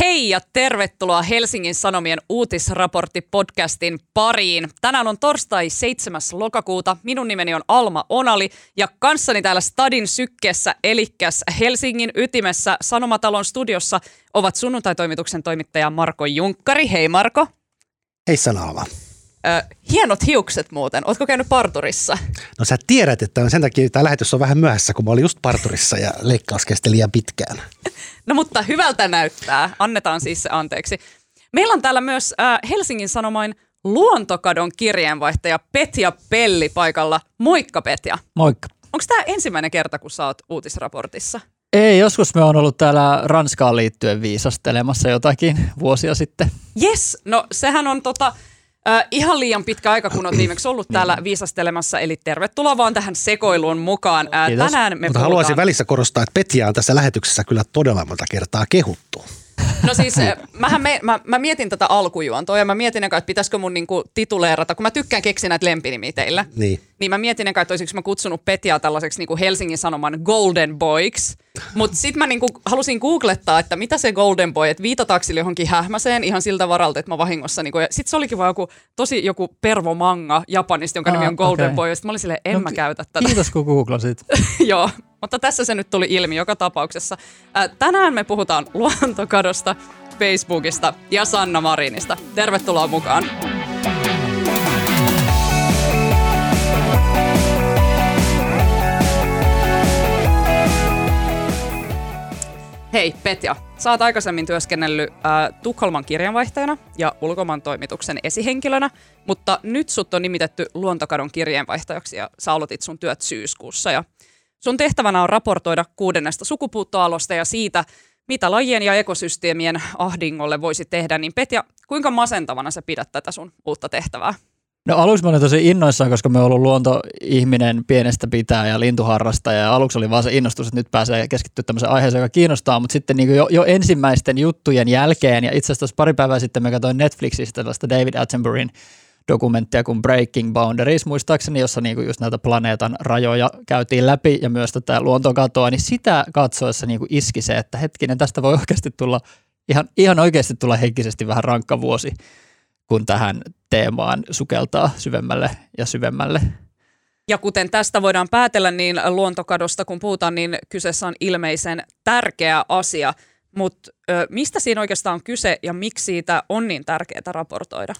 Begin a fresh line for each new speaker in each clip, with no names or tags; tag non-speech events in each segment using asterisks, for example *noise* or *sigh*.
Hei ja tervetuloa Helsingin Sanomien uutisraportti-podcastin pariin. Tänään on torstai 7. lokakuuta. Minun nimeni on Alma Onali ja kanssani täällä Stadin sykkeessä, eli Helsingin ytimessä Sanomatalon studiossa ovat sunnuntaitoimituksen toimittaja Marko Junkkari. Hei Marko.
Hei Alma.
Ö, hienot hiukset muuten. Ootko käynyt parturissa?
No sä tiedät, että sen takia tämä lähetys on vähän myöhässä, kun mä olin just parturissa ja leikkaus kesti liian pitkään. *laughs*
No mutta hyvältä näyttää. Annetaan siis se anteeksi. Meillä on täällä myös äh, Helsingin Sanomain luontokadon kirjeenvaihtaja Petja Pelli paikalla. Moikka Petja.
Moikka.
Onko tämä ensimmäinen kerta, kun sä oot uutisraportissa?
Ei, joskus me on ollut täällä Ranskaan liittyen viisastelemassa jotakin vuosia sitten.
Yes, no sehän on tota, Äh, ihan liian pitkä aika, kun olet viimeksi ollut täällä viisastelemassa, eli tervetuloa vaan tähän sekoiluun mukaan. Äh, tänään me Mutta
puhutaan... haluaisin välissä korostaa, että Petja on tässä lähetyksessä kyllä todella monta kertaa kehuttu.
No siis mähän me, mä, mä mietin tätä alkujuontoa ja mä mietin, että pitäisikö mun niinku tituleerata, kun mä tykkään keksiä näitä lempinimiä teillä.
Niin.
Niin mä mietin, että olisiko mä kutsunut Petjaa tällaiseksi niinku Helsingin Sanoman Golden Boyks. Mutta sitten mä niinku halusin googlettaa, että mitä se Golden Boy, että viitataanko sille johonkin hähmäseen ihan siltä varalta, että mä vahingossa. Niinku, sitten se olikin vaan joku tosi joku pervo manga Japanista, jonka Aa, nimi on Golden okay. Boy. Ja sitten mä olin silleen, en no, mä käytä tätä.
Kiitos kun googlasit. *laughs*
Joo, mutta tässä se nyt tuli ilmi joka tapauksessa. Äh, tänään me puhutaan luontokadosta, Facebookista ja Sanna Marinista. Tervetuloa mukaan. Hei Petja, sä oot aikaisemmin työskennellyt äh, Tukholman kirjanvaihtajana ja ulkomaan toimituksen esihenkilönä, mutta nyt sut on nimitetty luontokadon kirjeenvaihtajaksi ja sä aloitit sun työt syyskuussa. Ja sun tehtävänä on raportoida kuudennesta sukupuuttoalosta ja siitä, mitä lajien ja ekosysteemien ahdingolle voisi tehdä, niin Petja, kuinka masentavana sä pidät tätä sun uutta tehtävää?
No aluksi mä olin tosi innoissaan, koska me ollut luontoihminen pienestä pitää ja lintuharrastaja. Ja aluksi oli vaan se innostus, että nyt pääsee keskittyä tämmöiseen aiheeseen, joka kiinnostaa. Mutta sitten niin jo, jo, ensimmäisten juttujen jälkeen, ja itse asiassa pari päivää sitten mä katsoin Netflixistä tällaista David Attenboryn dokumenttia kuin Breaking Boundaries, muistaakseni, jossa niinku just näitä planeetan rajoja käytiin läpi ja myös tätä luontokatoa, niin sitä katsoessa niinku iski se, että hetkinen, tästä voi oikeasti tulla, ihan, ihan oikeasti tulla henkisesti vähän rankka vuosi, kun tähän teemaan sukeltaa syvemmälle ja syvemmälle.
Ja kuten tästä voidaan päätellä, niin luontokadosta kun puhutaan, niin kyseessä on ilmeisen tärkeä asia. Mutta mistä siinä oikeastaan on kyse ja miksi siitä on niin tärkeää raportoida?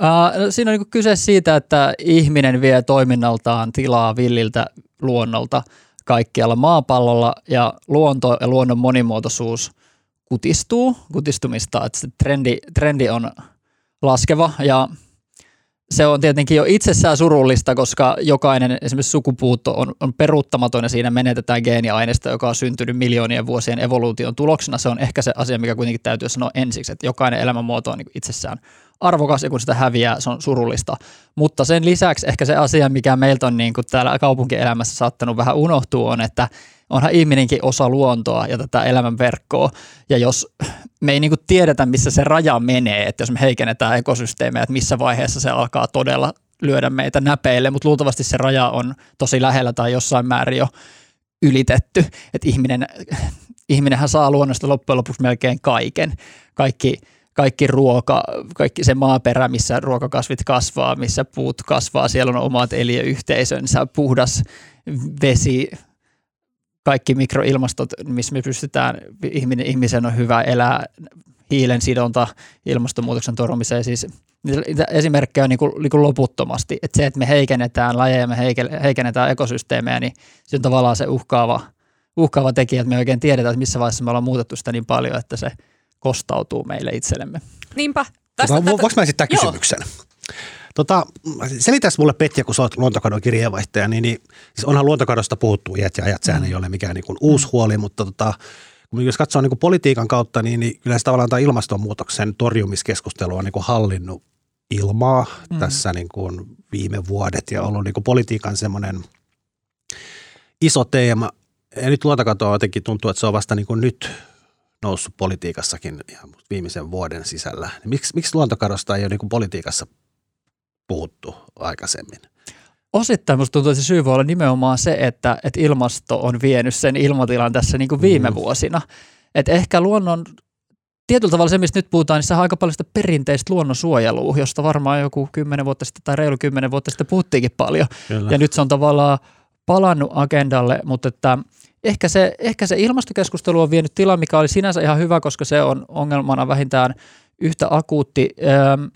Uh, siinä on niin kyse siitä, että ihminen vie toiminnaltaan tilaa villiltä luonnolta kaikkialla maapallolla ja luonto ja luonnon monimuotoisuus kutistuu, kutistumista, että se trendi, trendi on laskeva ja se on tietenkin jo itsessään surullista, koska jokainen esimerkiksi sukupuutto on, on peruuttamaton ja siinä menetetään geeniaineista, joka on syntynyt miljoonien vuosien evoluution tuloksena. Se on ehkä se asia, mikä kuitenkin täytyy sanoa ensiksi, että jokainen elämänmuoto on niin itsessään arvokas ja kun sitä häviää, se on surullista. Mutta sen lisäksi ehkä se asia, mikä meiltä on niin kuin täällä kaupunkielämässä saattanut vähän unohtua, on, että onhan ihminenkin osa luontoa ja tätä elämän verkkoa. Ja jos me ei niin kuin tiedetä, missä se raja menee, että jos me heikennetään ekosysteemejä, että missä vaiheessa se alkaa todella lyödä meitä näpeille, mutta luultavasti se raja on tosi lähellä tai jossain määrin jo ylitetty. Että ihminen, ihminenhän saa luonnosta loppujen lopuksi melkein kaiken. Kaikki kaikki ruoka, kaikki se maaperä, missä ruokakasvit kasvaa, missä puut kasvaa, siellä on omat eliöyhteisönsä, puhdas vesi, kaikki mikroilmastot, missä me pystytään, ihminen, ihmisen on hyvä elää, hiilen sidonta, ilmastonmuutoksen torjumiseen, siis esimerkkejä on niin kuin, niin kuin loputtomasti. Että se, että me heikennetään lajeja, me heikennetään ekosysteemejä, niin se on tavallaan se uhkaava, uhkaava tekijä, että me oikein tiedetään, että missä vaiheessa me ollaan muutettu sitä niin paljon, että se – kostautuu meille itsellemme.
Niinpä.
Tästä, voinko mä esittää Joo. Tota, selitäs mulle Petja, kun sä oot luontokadon kirjeenvaihtaja, niin, niin siis onhan luontokadosta puhuttu iät ja ajat, sehän ei ole mikään niin kuin uusi mm. huoli, mutta tota, kun jos katsoo niin kuin politiikan kautta, niin, niin kyllä se tavallaan tämä ilmastonmuutoksen torjumiskeskustelu on niin kuin hallinnut ilmaa mm. tässä niin kuin viime vuodet ja ollut niin kuin politiikan semmoinen iso teema. Ja nyt luontokatoa jotenkin tuntuu, että se on vasta niin kuin nyt noussut politiikassakin ihan viimeisen vuoden sisällä. Miksi, miksi luontokadosta ei ole niin politiikassa puhuttu aikaisemmin?
Osittain minusta tuntuu, että se syy voi olla nimenomaan se, että, että ilmasto on vienyt sen ilmatilan tässä niin kuin viime mm. vuosina. Et ehkä luonnon tietyllä tavalla se, mistä nyt puhutaan, niin se on aika paljon sitä perinteistä luonnonsuojelua, josta varmaan joku kymmenen vuotta sitten tai reilu kymmenen vuotta sitten puhuttiinkin paljon. Kyllä. Ja nyt se on tavallaan palannut agendalle, mutta että ehkä se, ehkä se ilmastokeskustelu on vienyt tila, mikä oli sinänsä ihan hyvä, koska se on ongelmana vähintään yhtä akuutti. Öm,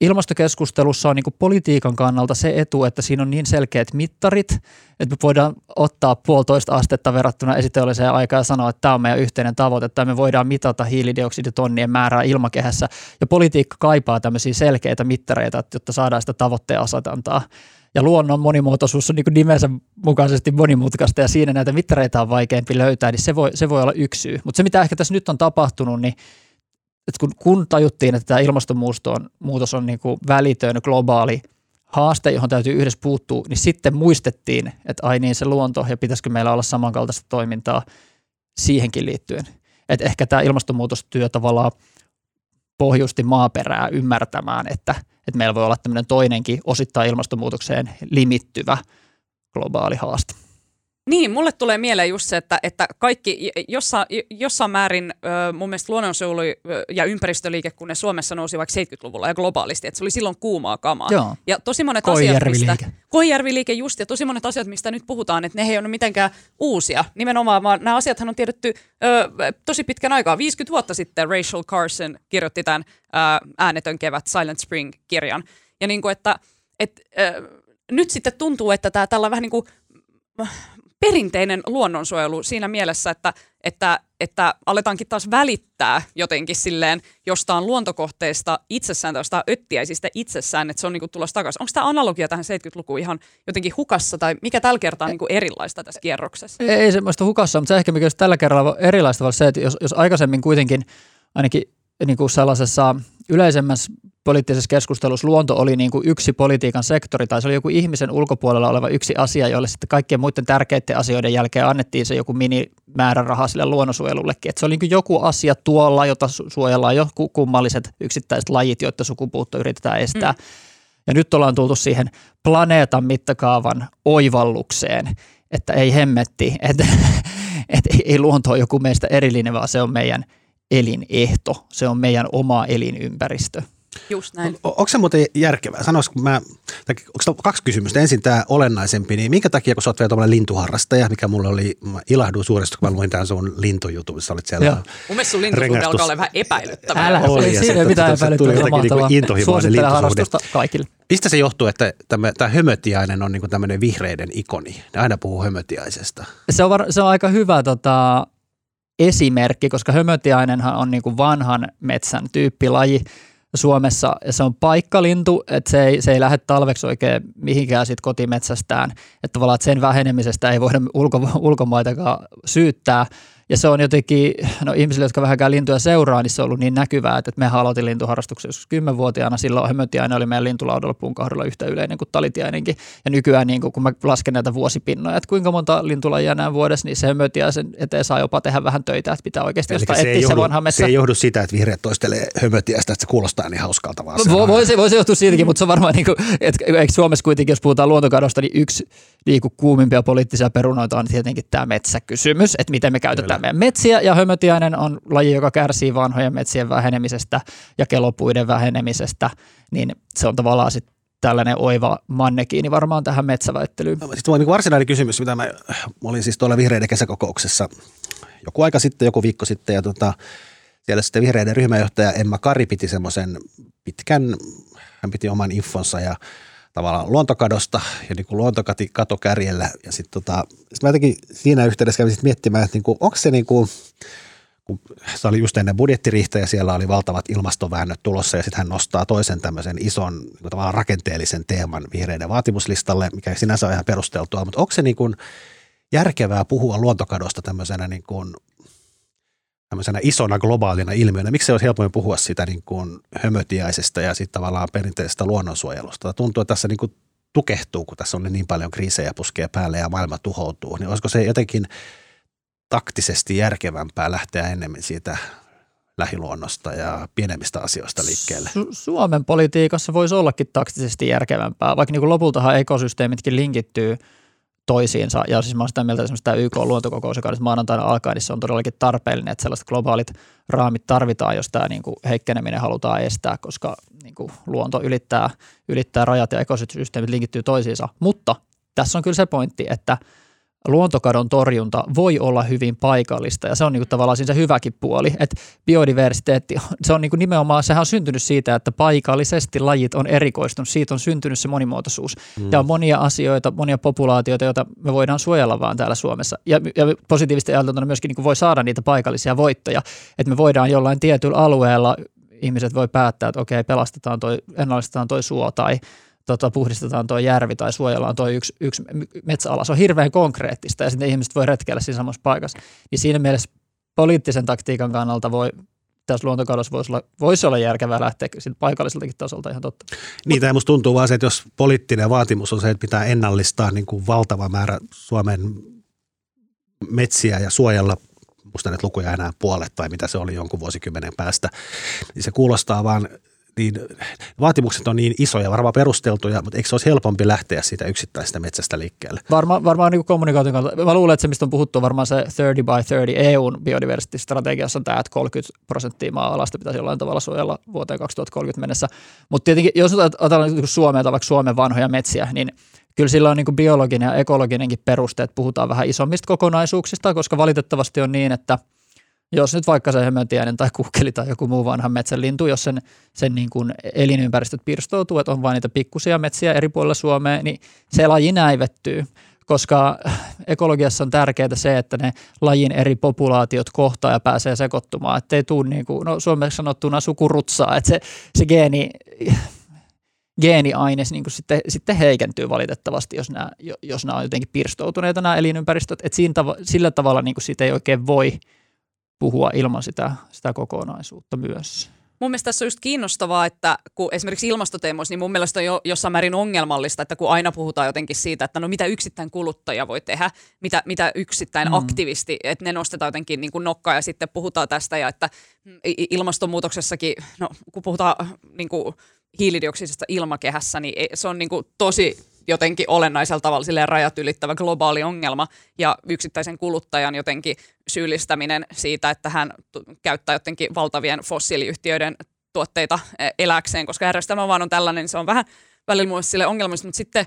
ilmastokeskustelussa on niin politiikan kannalta se etu, että siinä on niin selkeät mittarit, että me voidaan ottaa puolitoista astetta verrattuna esiteolliseen aikaan ja sanoa, että tämä on meidän yhteinen tavoite, että me voidaan mitata hiilidioksiditonnien määrää ilmakehässä. Ja politiikka kaipaa tämmöisiä selkeitä mittareita, jotta saadaan sitä tavoitteen asetantaa. Ja luonnon monimuotoisuus on niin nimensä mukaisesti monimutkaista ja siinä näitä mittareita on vaikeampi löytää, niin se voi, se voi olla yksi syy. Mutta se, mitä ehkä tässä nyt on tapahtunut, niin että kun, kun tajuttiin, että tämä ilmastonmuutos on niin kuin välitön globaali haaste, johon täytyy yhdessä puuttua, niin sitten muistettiin, että ai niin se luonto ja pitäisikö meillä olla samankaltaista toimintaa siihenkin liittyen. Että ehkä tämä ilmastonmuutostyö tavallaan pohjusti maaperää ymmärtämään, että, että meillä voi olla tämmöinen toinenkin osittain ilmastonmuutokseen limittyvä globaali haaste.
Niin, mulle tulee mieleen just se, että, että kaikki jossa, jossain määrin mun mielestä luonnonsuojelu ja ympäristöliike, kun ne Suomessa nousi vaikka 70-luvulla ja globaalisti, että se oli silloin kuumaa kamaa.
Joo.
Ja tosi monet asiat, mistä, Koijärvi-liike just, ja tosi monet asiat, mistä nyt puhutaan, että ne ei ole mitenkään uusia. Nimenomaan, vaan nämä asiathan on tiedetty ö, tosi pitkän aikaa. 50 vuotta sitten Rachel Carson kirjoitti tämän ö, Äänetön kevät, Silent Spring-kirjan. Ja niin kuin, että et, ö, nyt sitten tuntuu, että tämä tällä vähän niin kuin perinteinen luonnonsuojelu siinä mielessä, että, että, että aletaankin taas välittää jotenkin silleen jostain luontokohteista itsessään tai jostain öttiäisistä itsessään, että se on niinku tulossa takaisin. Onko tämä analogia tähän 70-lukuun ihan jotenkin hukassa tai mikä tällä kertaa on niinku erilaista tässä kierroksessa?
Ei, ei semmoista hukassa, mutta se ehkä mikä tällä kerralla on erilaista on se, että jos, jos aikaisemmin kuitenkin ainakin niin kuin sellaisessa yleisemmässä poliittisessa keskustelussa luonto oli niin kuin yksi politiikan sektori tai se oli joku ihmisen ulkopuolella oleva yksi asia, jolle sitten kaikkien muiden tärkeiden asioiden jälkeen annettiin se joku minimäärä rahaa sille luonnonsuojelullekin. Että se oli niin kuin joku asia tuolla, jota suojellaan joku kummalliset yksittäiset lajit, joita sukupuutto yritetään estää. Mm. Ja nyt ollaan tultu siihen planeetan mittakaavan oivallukseen, että ei hemmetti, että, *laughs* että ei luonto ole joku meistä erillinen, vaan se on meidän elinehto, se on meidän oma elinympäristö.
Just näin.
On, onko se muuten järkevää? Sanoisiko mä, onko kaksi kysymystä. Ensin tämä olennaisempi, niin minkä takia, kun sä oot vielä lintuharrastaja, mikä mulla oli, mä ilahduin suuresti, kun mä luin tämän sun lintujutun, missä olit siellä. Joo. Mun
mielestä sun lintusuhde alkaa olla vähän epäilyttävää.
Älä, oli, siinä ei mitään epäilyttävää. Tuli niin Suosittelen harrastusta kaikille.
Mistä se johtuu, että tämä, tämä hömötiainen on niin tämmöinen vihreiden ikoni? Ne aina puhuu hömötiaisesta.
Se on, var, se on aika hyvä tota, esimerkki, koska hömötiainenhan on niin kuin vanhan metsän tyyppilaji Suomessa. Ja se on paikkalintu, että se ei, se ei lähde talveksi oikein mihinkään sit kotimetsästään, että tavallaan että sen vähenemisestä ei voida ulko, ulkomaitakaan syyttää, ja se on jotenkin, no ihmisille, jotka vähänkään lintuja seuraa, niin se on ollut niin näkyvää, että me aloitin lintuharrastuksen joskus kymmenvuotiaana. Silloin hömötiainen oli meidän lintulaudalla punkahdella yhtä yleinen kuin talitiainenkin. Ja nykyään, niin kun mä lasken näitä vuosipinnoja, että kuinka monta lintulajia näin vuodessa, niin se hömötiaisen eteen saa jopa tehdä vähän töitä, että pitää oikeasti jostain etsiä se, vanha metsä.
Se ei johdu sitä, että vihreät toistelee hömötiästä, että se kuulostaa niin hauskalta vaan.
Vo, voisi, voisi johtua siitäkin, mutta se on varmaan, niin kuin, että eikö Suomessa kuitenkin, jos puhutaan luontokadosta, niin yksi kuin kuumimpia poliittisia perunoita on tietenkin tämä metsäkysymys, että miten me käytetään Kyllä. meidän metsiä ja hömötiainen on laji, joka kärsii vanhojen metsien vähenemisestä ja kelopuiden vähenemisestä, niin se on tavallaan sitten tällainen oiva mannekiini varmaan tähän metsäväittelyyn.
Sitten niin varsinainen kysymys, mitä mä, mä olin siis tuolla vihreiden kesäkokouksessa joku aika sitten, joku viikko sitten, ja tota, siellä sitten vihreiden ryhmäjohtaja Emma Kari piti semmoisen pitkän, hän piti oman infonsa ja tavallaan luontokadosta ja niin kuin luontokatokärjellä. Ja sitten tota, sit mä jotenkin siinä yhteydessä kävin miettimään, että niin kuin, onko se niin kuin, kun se oli just ennen budjettiriihtä ja siellä oli valtavat ilmastoväännöt tulossa ja sitten hän nostaa toisen tämmöisen ison niin tavallaan rakenteellisen teeman vihreiden vaatimuslistalle, mikä sinänsä on ihan perusteltua, mutta onko se niin kuin järkevää puhua luontokadosta tämmöisenä niin kuin tämmöisenä isona globaalina ilmiönä. Miksi olisi helpommin puhua sitä niin kuin hömötiäisestä ja sitten tavallaan perinteisestä luonnonsuojelusta? Tuntuu, että tässä niin kuin tukehtuu, kun tässä on niin paljon kriisejä puskee päälle ja maailma tuhoutuu. Niin olisiko se jotenkin taktisesti järkevämpää lähteä enemmän siitä lähiluonnosta ja pienemmistä asioista liikkeelle? Su-
Suomen politiikassa voisi ollakin taktisesti järkevämpää, vaikka niin kuin lopultahan ekosysteemitkin linkittyy toisiinsa. Ja siis mä oon sitä mieltä, että tämä YK luontokokous, joka nyt maanantaina alkaa, niin se on todellakin tarpeellinen, että sellaiset globaalit raamit tarvitaan, jos tämä niin kuin heikkeneminen halutaan estää, koska niin kuin luonto ylittää, ylittää rajat ja ekosysteemit linkittyy toisiinsa. Mutta tässä on kyllä se pointti, että – luontokadon torjunta voi olla hyvin paikallista ja se on niin kuin tavallaan siinä se hyväkin puoli, että biodiversiteetti, se on niin kuin nimenomaan, sehän on syntynyt siitä, että paikallisesti lajit on erikoistunut, siitä on syntynyt se monimuotoisuus. Mm. ja on monia asioita, monia populaatioita, joita me voidaan suojella vaan täällä Suomessa. Ja, ja positiivisesti ajateltuna myöskin niin kuin voi saada niitä paikallisia voittoja, että me voidaan jollain tietyllä alueella ihmiset voi päättää, että okei, pelastetaan toi, ennallistetaan toi suo tai tota, puhdistetaan tuo järvi tai suojellaan tuo yksi, yksi metsäala. Se on hirveän konkreettista ja sitten ihmiset voi retkeillä siinä samassa paikassa. Niin siinä mielessä poliittisen taktiikan kannalta voi tässä luontokaudessa voisi olla, voisi olla järkevää lähteä paikalliseltakin tasolta ihan totta.
Niin, tai musta tuntuu vaan se, että jos poliittinen vaatimus on se, että pitää ennallistaa niin kuin valtava määrä Suomen metsiä ja suojella musta näitä lukuja enää puolet tai mitä se oli jonkun vuosikymmenen päästä, niin se kuulostaa vaan niin vaatimukset on niin isoja, varmaan perusteltuja, mutta eikö se olisi helpompi lähteä siitä yksittäisestä metsästä liikkeelle?
Varma, varmaan niin kommunikaation kannalta. Mä luulen, että se, mistä on puhuttu, varmaan se 30 by 30 EUn biodiversiteettistrategiassa on tämä, että 30 prosenttia maa-alasta pitäisi jollain tavalla suojella vuoteen 2030 mennessä. Mutta tietenkin, jos otetaan niin Suomea tai vaikka Suomen vanhoja metsiä, niin kyllä sillä on niin biologinen ja ekologinenkin peruste, että puhutaan vähän isommista kokonaisuuksista, koska valitettavasti on niin, että – jos nyt vaikka se hömöntiäinen tai kukkeli tai joku muu vanha metsälintu, jos sen, sen niin kuin elinympäristöt pirstoutuu, että on vain niitä pikkusia metsiä eri puolilla Suomea, niin se laji näivettyy koska ekologiassa on tärkeää se, että ne lajin eri populaatiot kohtaa ja pääsee sekoittumaan, että ei tule niin kuin, no suomeksi sanottuna sukurutsaa, että se, se geeni, geeniaines niin kuin sitten, sitten heikentyy valitettavasti, jos nämä, jos nämä on jotenkin pirstoutuneita nämä elinympäristöt, että siinä sillä tavalla niin kuin siitä ei oikein voi – puhua ilman sitä, sitä kokonaisuutta myös.
Mun mielestä tässä on just kiinnostavaa, että kun esimerkiksi ilmastoteemoissa, niin mun mielestä on jo jossain määrin ongelmallista, että kun aina puhutaan jotenkin siitä, että no mitä yksittäin kuluttaja voi tehdä, mitä, mitä yksittäin mm. aktivisti, että ne nostetaan jotenkin niin kuin nokkaa ja sitten puhutaan tästä ja että ilmastonmuutoksessakin, no kun puhutaan niin kuin hiilidioksidista ilmakehässä, niin se on niin kuin tosi jotenkin olennaisella tavalla silleen rajat ylittävä globaali ongelma ja yksittäisen kuluttajan jotenkin syyllistäminen siitä, että hän käyttää jotenkin valtavien fossiiliyhtiöiden tuotteita e, eläkseen, koska järjestelmä vaan on tällainen, niin se on vähän välillä muista sille ongelmallista, mutta sitten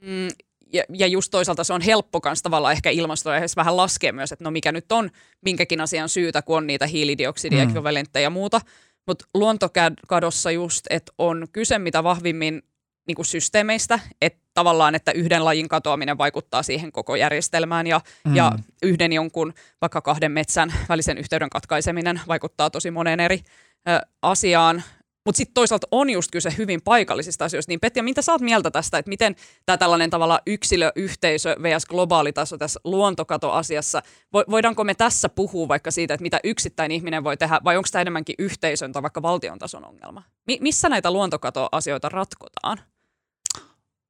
mm, ja, ja just toisaalta se on helppo kanssa tavallaan ehkä ilmastoa vähän laskea myös, että no mikä nyt on minkäkin asian syytä, kun on niitä hiilidioksidiekvivalentteja ja muuta. Mutta luontokadossa just, että on kyse mitä vahvimmin niin kuin systeemeistä, että tavallaan, että yhden lajin katoaminen vaikuttaa siihen koko järjestelmään ja, mm. ja yhden jonkun vaikka kahden metsän välisen yhteyden katkaiseminen vaikuttaa tosi moneen eri ö, asiaan. Mutta sitten toisaalta on just kyse hyvin paikallisista asioista. Niin Petja, mitä sä oot mieltä tästä, että miten tämä tällainen tavalla yksilö, yhteisö vs. globaali taso tässä luontokatoasiassa, voidaanko me tässä puhua vaikka siitä, että mitä yksittäin ihminen voi tehdä, vai onko tämä enemmänkin yhteisön tai vaikka valtion tason ongelma? Mi- missä näitä luontokatoasioita ratkotaan?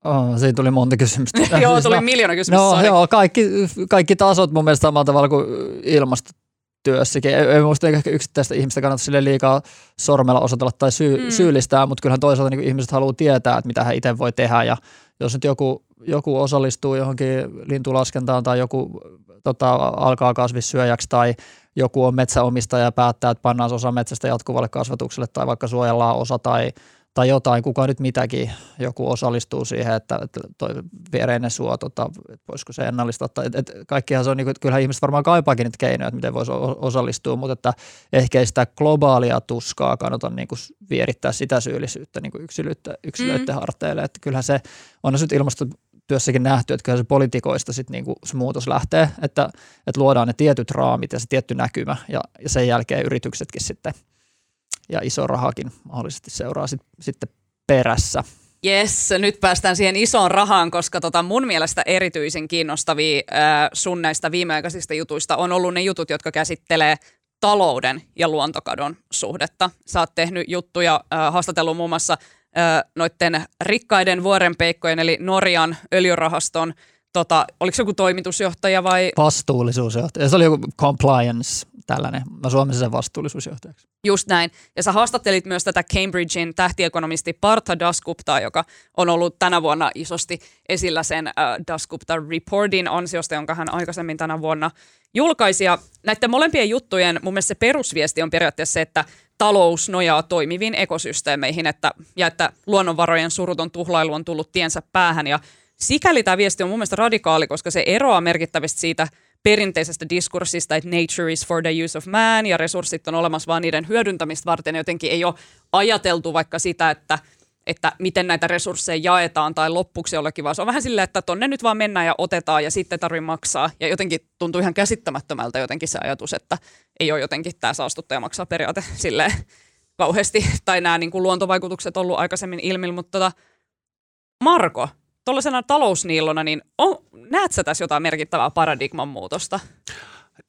Oh, siinä tuli monta kysymystä. *laughs*
joo, siis tuli no, miljoona kysymystä.
No, joo, kaikki, kaikki tasot mun mielestä samalla tavalla kuin ilmastotyössäkin. Ei, ei muista ehkä yksittäistä ihmistä kannata sille liikaa sormella osoitella tai syy, mm. syyllistää, mutta kyllähän toisaalta niin ihmiset haluaa tietää, että mitä he itse voi tehdä. Ja jos nyt joku, joku osallistuu johonkin lintulaskentaan tai joku tota, alkaa kasvissyöjäksi tai joku on metsäomistaja ja päättää, että pannaan osa metsästä jatkuvalle kasvatukselle tai vaikka suojellaan osa tai – tai jotain, kuka nyt mitäkin, joku osallistuu siihen, että, että toi viereinen suo, tota, että voisiko se ennallistaa. Tai, että, että kaikkihan se on, niin kuin, kyllähän ihmiset varmaan kaipaakin niitä keinoja, että miten voisi osallistua, mutta että ehkä ei sitä globaalia tuskaa kannata niin kuin vierittää sitä syyllisyyttä niin kuin yksilöiden, yksilöiden mm. harteille. Että kyllähän se on nyt ilmastotyössäkin nähty, että kyllä se politikoista sit niin kuin se muutos lähtee, että, että luodaan ne tietyt raamit ja se tietty näkymä ja, ja sen jälkeen yrityksetkin sitten – ja iso rahakin mahdollisesti seuraa sit, sitten perässä.
Yes, nyt päästään siihen isoon rahaan, koska tota mun mielestä erityisen kiinnostavia äh, sun näistä viimeaikaisista jutuista on ollut ne jutut, jotka käsittelee talouden ja luontokadon suhdetta. Sä oot tehnyt juttuja, äh, haastatellut muun muassa äh, noiden rikkaiden vuorenpeikkojen eli Norjan öljyrahaston tota, oliko se joku toimitusjohtaja vai?
Vastuullisuusjohtaja. Se oli joku compliance, tällainen. Mä suomessa sen vastuullisuusjohtajaksi.
Just näin. Ja sä haastattelit myös tätä Cambridgein tähtiekonomisti Partha Dasguptaa, joka on ollut tänä vuonna isosti esillä sen äh, Dasgupta Reportin ansiosta, jonka hän aikaisemmin tänä vuonna julkaisi. Ja näiden molempien juttujen mun mielestä se perusviesti on periaatteessa se, että talous nojaa toimiviin ekosysteemeihin että, ja että luonnonvarojen suruton tuhlailu on tullut tiensä päähän. Ja sikäli tämä viesti on mun mielestä radikaali, koska se eroaa merkittävästi siitä perinteisestä diskurssista, että nature is for the use of man ja resurssit on olemassa vain niiden hyödyntämistä varten. Jotenkin ei ole ajateltu vaikka sitä, että, että miten näitä resursseja jaetaan tai loppuksi jollekin, vaan se on vähän silleen, että tonne nyt vaan mennään ja otetaan ja sitten tarvii maksaa. Ja jotenkin tuntuu ihan käsittämättömältä jotenkin se ajatus, että ei ole jotenkin tämä saastuttaja maksaa periaate *laughs* silleen kauheasti, tai nämä niin kuin luontovaikutukset ollut aikaisemmin ilmi, mutta tota, Marko, tuollaisena talousniillona, niin on, näet sä tässä jotain merkittävää paradigman muutosta?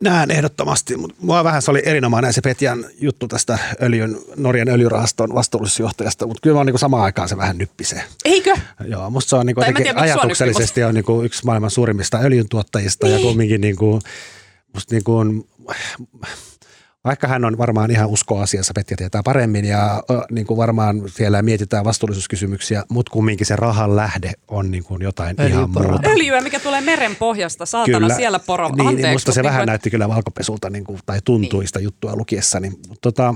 Näen ehdottomasti, mutta mua vähän se oli erinomainen se Petjan juttu tästä öljyn, Norjan öljyrahaston vastuullisuusjohtajasta, mutta kyllä mä niin samaan aikaan se vähän nyppisee.
Eikö?
Joo, musta se on niin kuin, tiedä, ajatuksellisesti on niin kuin yksi maailman suurimmista öljyntuottajista niin. ja kumminkin niin kuin, musta niin kuin, vaikka hän on varmaan ihan uskoasiassa, Petja tietää paremmin ja niin kuin varmaan siellä mietitään vastuullisuuskysymyksiä, mutta kumminkin se rahan lähde on niin kuin jotain Öljy, ihan muuta.
Öljyä, mikä tulee meren pohjasta, saatana kyllä. siellä poro.
Niin, niin Anteeksi, niin musta se vähän niin näytti kyllä valkopesulta niin kuin, tai tuntuista niin. juttua lukiessa. Niin, tota,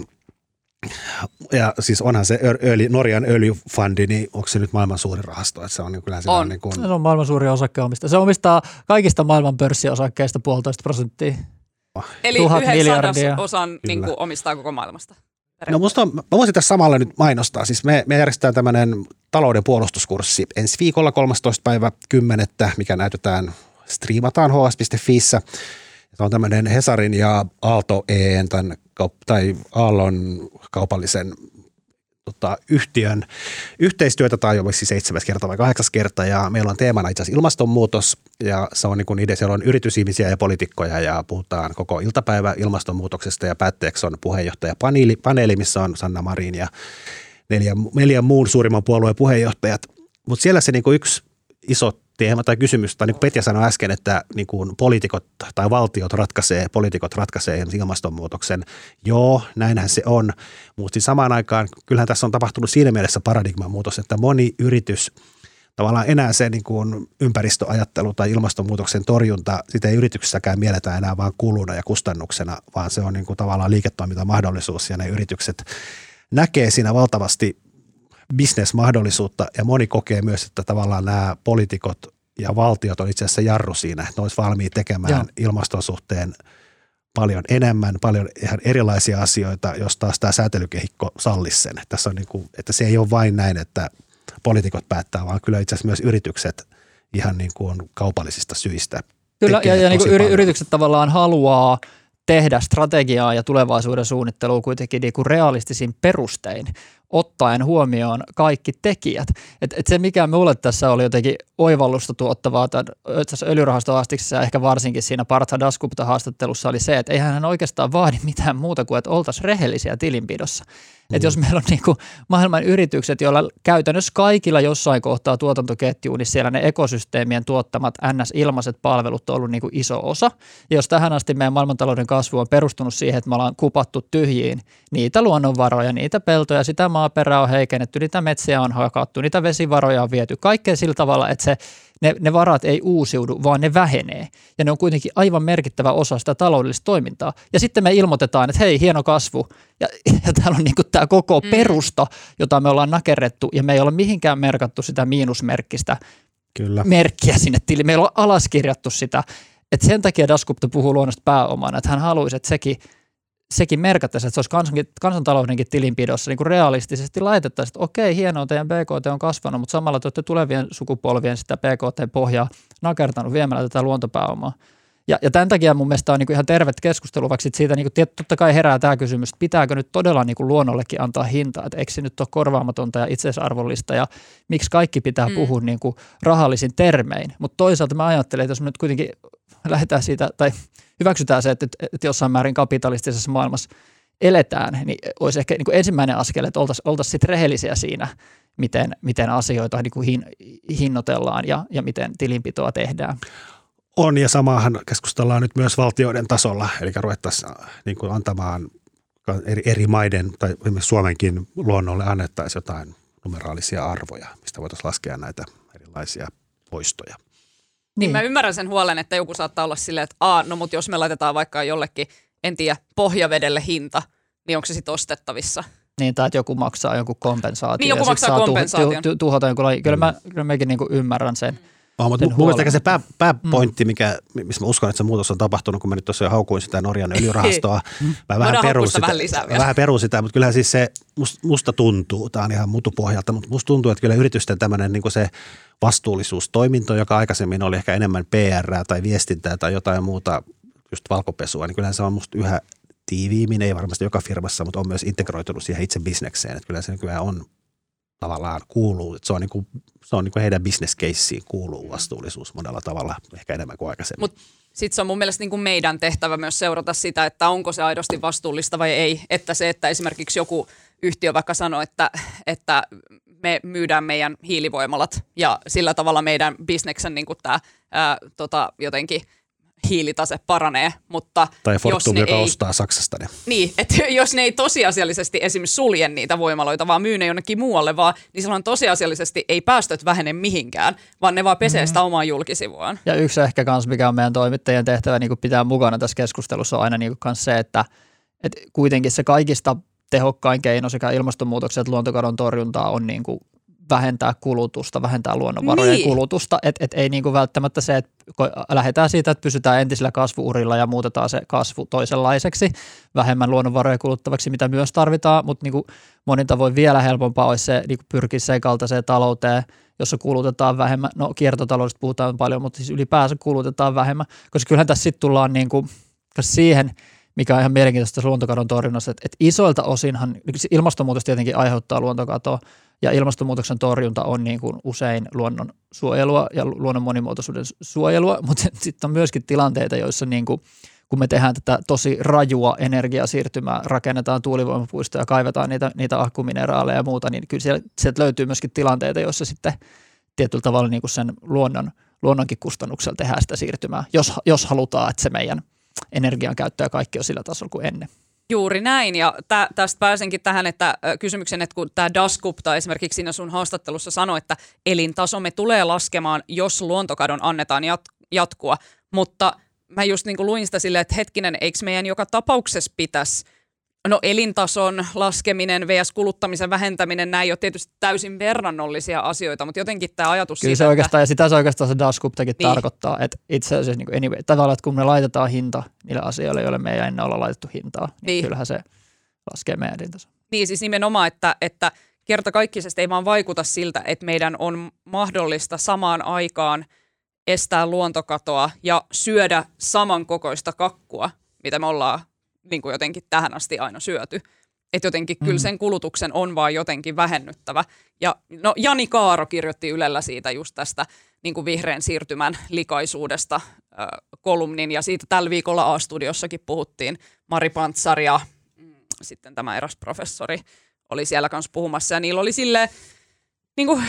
ja siis onhan se öljy, Norjan öljyfundi, niin onko se nyt maailman suuri rahasto? Että se on, niin kyllä se,
on.
niin kuin...
se on maailman suuri osakkeenomistaja. Se omistaa kaikista maailman pörssiosakkeista puolitoista prosenttia.
Eli yhden osan niin kuin, omistaa koko maailmasta.
No musta, mä voisin tässä samalla nyt mainostaa. Siis me, me järjestetään tämmöinen talouden puolustuskurssi ensi viikolla 13. päivä 10. mikä näytetään, striimataan hs.fiissä. Se on tämmöinen Hesarin ja Aalto EN tai Aallon kaupallisen tota, yhtiön yhteistyötä, tai jo siis seitsemäs kerta vai kahdeksas kerta, ja meillä on teemana itse asiassa ilmastonmuutos, ja se on niin kuin niiden, siellä on yritysihmisiä ja poliitikkoja, ja puhutaan koko iltapäivä ilmastonmuutoksesta, ja päätteeksi on puheenjohtaja paneeli, missä on Sanna Marin ja neljä, neljä muun suurimman puolueen puheenjohtajat, mutta siellä se niin kuin yksi iso teema tai kysymys, tai niin kuin Petja sanoi äsken, että niin kuin poliitikot tai valtiot ratkaisee, poliitikot ratkaisee ilmastonmuutoksen. Joo, näinhän se on, mutta siis samaan aikaan kyllähän tässä on tapahtunut siinä mielessä paradigman muutos, että moni yritys tavallaan enää se niin kuin ympäristöajattelu tai ilmastonmuutoksen torjunta, sitä ei yrityksessäkään mieletä enää vain kuluna ja kustannuksena, vaan se on niin kuin tavallaan liiketoimintamahdollisuus ja ne yritykset näkee siinä valtavasti bisnesmahdollisuutta ja moni kokee myös, että tavallaan nämä poliitikot ja valtiot on itse asiassa jarru siinä, että ne olisi valmiit tekemään Joo. ilmaston suhteen paljon enemmän, paljon ihan erilaisia asioita, jos taas tämä säätelykehikko sallisi sen. Että, tässä on niin kuin, että se ei ole vain näin, että poliitikot päättää, vaan kyllä itse asiassa myös yritykset ihan niin kuin kaupallisista syistä.
Kyllä, ja, ja niin kuin yritykset tavallaan haluaa tehdä strategiaa ja tulevaisuuden suunnittelua kuitenkin niin kuin realistisin perustein ottaen huomioon kaikki tekijät. Et, et se, mikä minulle tässä oli jotenkin oivallusta tuottavaa tässä öljyrahastohaastiksessa ja ehkä varsinkin siinä Partha Dasgupta haastattelussa oli se, että eihän hän oikeastaan vaadi mitään muuta kuin, että oltaisiin rehellisiä tilinpidossa. Mm. Että jos meillä on niin kuin maailman yritykset, joilla käytännössä kaikilla jossain kohtaa tuotantoketjuun, niin siellä ne ekosysteemien tuottamat NS-ilmaiset palvelut on ollut niin kuin iso osa. Ja jos tähän asti meidän maailmantalouden kasvu on perustunut siihen, että me ollaan kupattu tyhjiin niitä luonnonvaroja, niitä peltoja, sitä maaperää on heikennetty, niitä metsiä on hakattu, niitä vesivaroja on viety, kaikkea sillä tavalla, että se ne, ne varat ei uusiudu, vaan ne vähenee. Ja ne on kuitenkin aivan merkittävä osa sitä taloudellista toimintaa. Ja sitten me ilmoitetaan, että hei, hieno kasvu. Ja, ja täällä on niin kuin tämä koko mm. perusta, jota me ollaan nakerrettu, ja me ei ole mihinkään merkattu sitä miinusmerkkistä Kyllä. merkkiä sinne tiliin. Meillä on alaskirjattu sitä. Et sen takia Dasgupta puhuu luonnosta pääomana, että hän haluaisi, että sekin – sekin merkattaisiin, että se olisi kansan, kansantaloudenkin tilinpidossa niin kuin realistisesti laitettaisiin, että okei, hienoa, teidän BKT on kasvanut, mutta samalla te olette tulevien sukupolvien sitä BKT-pohjaa nakertanut viemällä tätä luontopääomaa. Ja, ja tämän takia mun mielestä on niin kuin ihan tervet keskustelu, vaikka siitä niin kuin, totta kai herää tämä kysymys, että pitääkö nyt todella niin kuin luonnollekin antaa hintaa, että eikö se nyt ole korvaamatonta ja itseisarvollista ja miksi kaikki pitää mm. puhua niin kuin rahallisin termein. Mutta toisaalta mä ajattelen, että jos me nyt kuitenkin lähdetään siitä, tai hyväksytään se, että, että jossain määrin kapitalistisessa maailmassa eletään, niin olisi ehkä niin kuin ensimmäinen askel, että oltaisiin oltaisi sitten rehellisiä siinä, miten, miten asioita niin kuin hin, hinnoitellaan ja, ja miten tilinpitoa tehdään.
On ja samahan keskustellaan nyt myös valtioiden tasolla, eli ruvettaisiin niin kuin antamaan eri, eri maiden tai Suomenkin luonnolle annettaisiin jotain numeraalisia arvoja, mistä voitaisiin laskea näitä erilaisia poistoja.
Niin. Mä ymmärrän sen huolen, että joku saattaa olla silleen, että Aa, no mutta jos me laitetaan vaikka jollekin, en tiedä, pohjavedelle hinta, niin onko se sitten ostettavissa?
Niin, tai että joku maksaa jonkun kompensaation.
Niin, joku maksaa kompensaation.
Tu, tu, tuhota jonkun laji. Kyllä, mm. mä, kyllä mäkin niin ymmärrän sen. Mm.
Oh, mutta mun mielestä se pää, pääpointti, mikä, missä mä uskon, että se muutos on tapahtunut, kun mä nyt tuossa jo haukuin sitä Norjan öljyrahastoa. *laughs* Mä vähän perun sitä, vähän, lisää vähän perun sitä, mutta kyllähän siis se musta tuntuu, tämä on ihan mutupohjalta, mutta musta tuntuu, että kyllä yritysten tämmöinen niin se vastuullisuustoiminto, joka aikaisemmin oli ehkä enemmän PR tai viestintää tai jotain muuta, just valkopesua, niin kyllähän se on musta yhä tiiviimmin, ei varmasti joka firmassa, mutta on myös integroitunut siihen itse bisnekseen. Että kyllä se kyllä on tavallaan kuuluu, se on, niin kuin, se on niin kuin heidän caseen kuuluu vastuullisuus monella tavalla, ehkä enemmän kuin aikaisemmin.
Mut sitten se on mun mielestä niin kuin meidän tehtävä myös seurata sitä, että onko se aidosti vastuullista vai ei. Että se, että esimerkiksi joku yhtiö vaikka sanoo, että, että me myydään meidän hiilivoimalat ja sillä tavalla meidän bisneksen niin kuin tämä, ää, tota, jotenkin – hiilitase paranee, mutta
Tai Fortum,
joka
ei, ostaa Saksasta ne.
Niin, että *laughs* jos ne ei tosiasiallisesti esimerkiksi sulje niitä voimaloita, vaan myy ne jonnekin muualle vaan, niin silloin tosiasiallisesti ei päästöt vähene mihinkään, vaan ne vaan pesee mm-hmm. sitä omaa julkisivuaan.
Ja yksi ehkä kans, mikä on meidän toimittajien tehtävä niin pitää mukana tässä keskustelussa on aina niin kans se, että, että kuitenkin se kaikista tehokkain keino sekä ilmastonmuutoksen että luontokadon torjuntaa on niin kuin vähentää kulutusta, vähentää luonnonvarojen niin. kulutusta. Et, et ei niinku välttämättä se, että lähdetään siitä, että pysytään entisellä kasvuurilla ja muutetaan se kasvu toisenlaiseksi, vähemmän luonnonvaroja kuluttavaksi, mitä myös tarvitaan, mutta niinku monin tavoin vielä helpompaa olisi se niinku pyrkiä sen kaltaiseen talouteen, jossa kulutetaan vähemmän, no kiertotaloudesta puhutaan paljon, mutta siis ylipäänsä kulutetaan vähemmän, koska kyllähän tässä sitten tullaan niinku, siihen – mikä on ihan mielenkiintoista luontokadon torjunnassa, että, että isoilta osinhan, ilmastonmuutos tietenkin aiheuttaa luontokatoa, ja ilmastonmuutoksen torjunta on niin kuin usein luonnon suojelua ja luonnon monimuotoisuuden suojelua, *laughs* mutta sitten on myöskin tilanteita, joissa niin kuin, kun me tehdään tätä tosi rajua energiasiirtymää, rakennetaan tuulivoimapuistoja, kaivetaan niitä, niitä akkumineraaleja ja muuta, niin kyllä sieltä, sieltä löytyy myöskin tilanteita, joissa sitten tietyllä tavalla niin kuin sen luonnon, luonnonkin kustannuksella tehdään sitä siirtymää, jos, jos halutaan, että se meidän – energian käyttö ja kaikki on sillä tasolla kuin ennen.
Juuri näin, ja tä, tästä pääsenkin tähän, että kysymyksen, että kun tämä Daskupta esimerkiksi siinä sun haastattelussa sanoi, että elintasomme tulee laskemaan, jos luontokadon annetaan jat- jatkua, mutta mä just niin kuin luin sitä silleen, että hetkinen, eikö meidän joka tapauksessa pitäisi No elintason laskeminen vs. kuluttamisen vähentäminen, näin ei ole tietysti täysin verrannollisia asioita, mutta jotenkin tämä ajatus
Kyllä siitä, se oikeastaan, että... ja sitä se oikeastaan se Dascuptakin niin. tarkoittaa, että itse asiassa niin anyway, tavallaan, että kun me laitetaan hinta niille asioille, joille me ei ennen olla laitettu hintaa, niin, niin. kyllähän se laskee meidän elintason.
Niin siis nimenomaan, että, että kertakaikkisesti ei vaan vaikuta siltä, että meidän on mahdollista samaan aikaan estää luontokatoa ja syödä samankokoista kakkua, mitä me ollaan niin kuin jotenkin tähän asti aina syöty. Että jotenkin mm. kyllä sen kulutuksen on vaan jotenkin vähennyttävä. Ja no, Jani Kaaro kirjoitti Ylellä siitä just tästä niin kuin vihreän siirtymän likaisuudesta äh, kolumnin. Ja siitä tällä viikolla A-studiossakin puhuttiin. Mari Pantsar ja mm, sitten tämä eräs professori oli siellä kanssa puhumassa. Ja niillä oli sille niin kuin,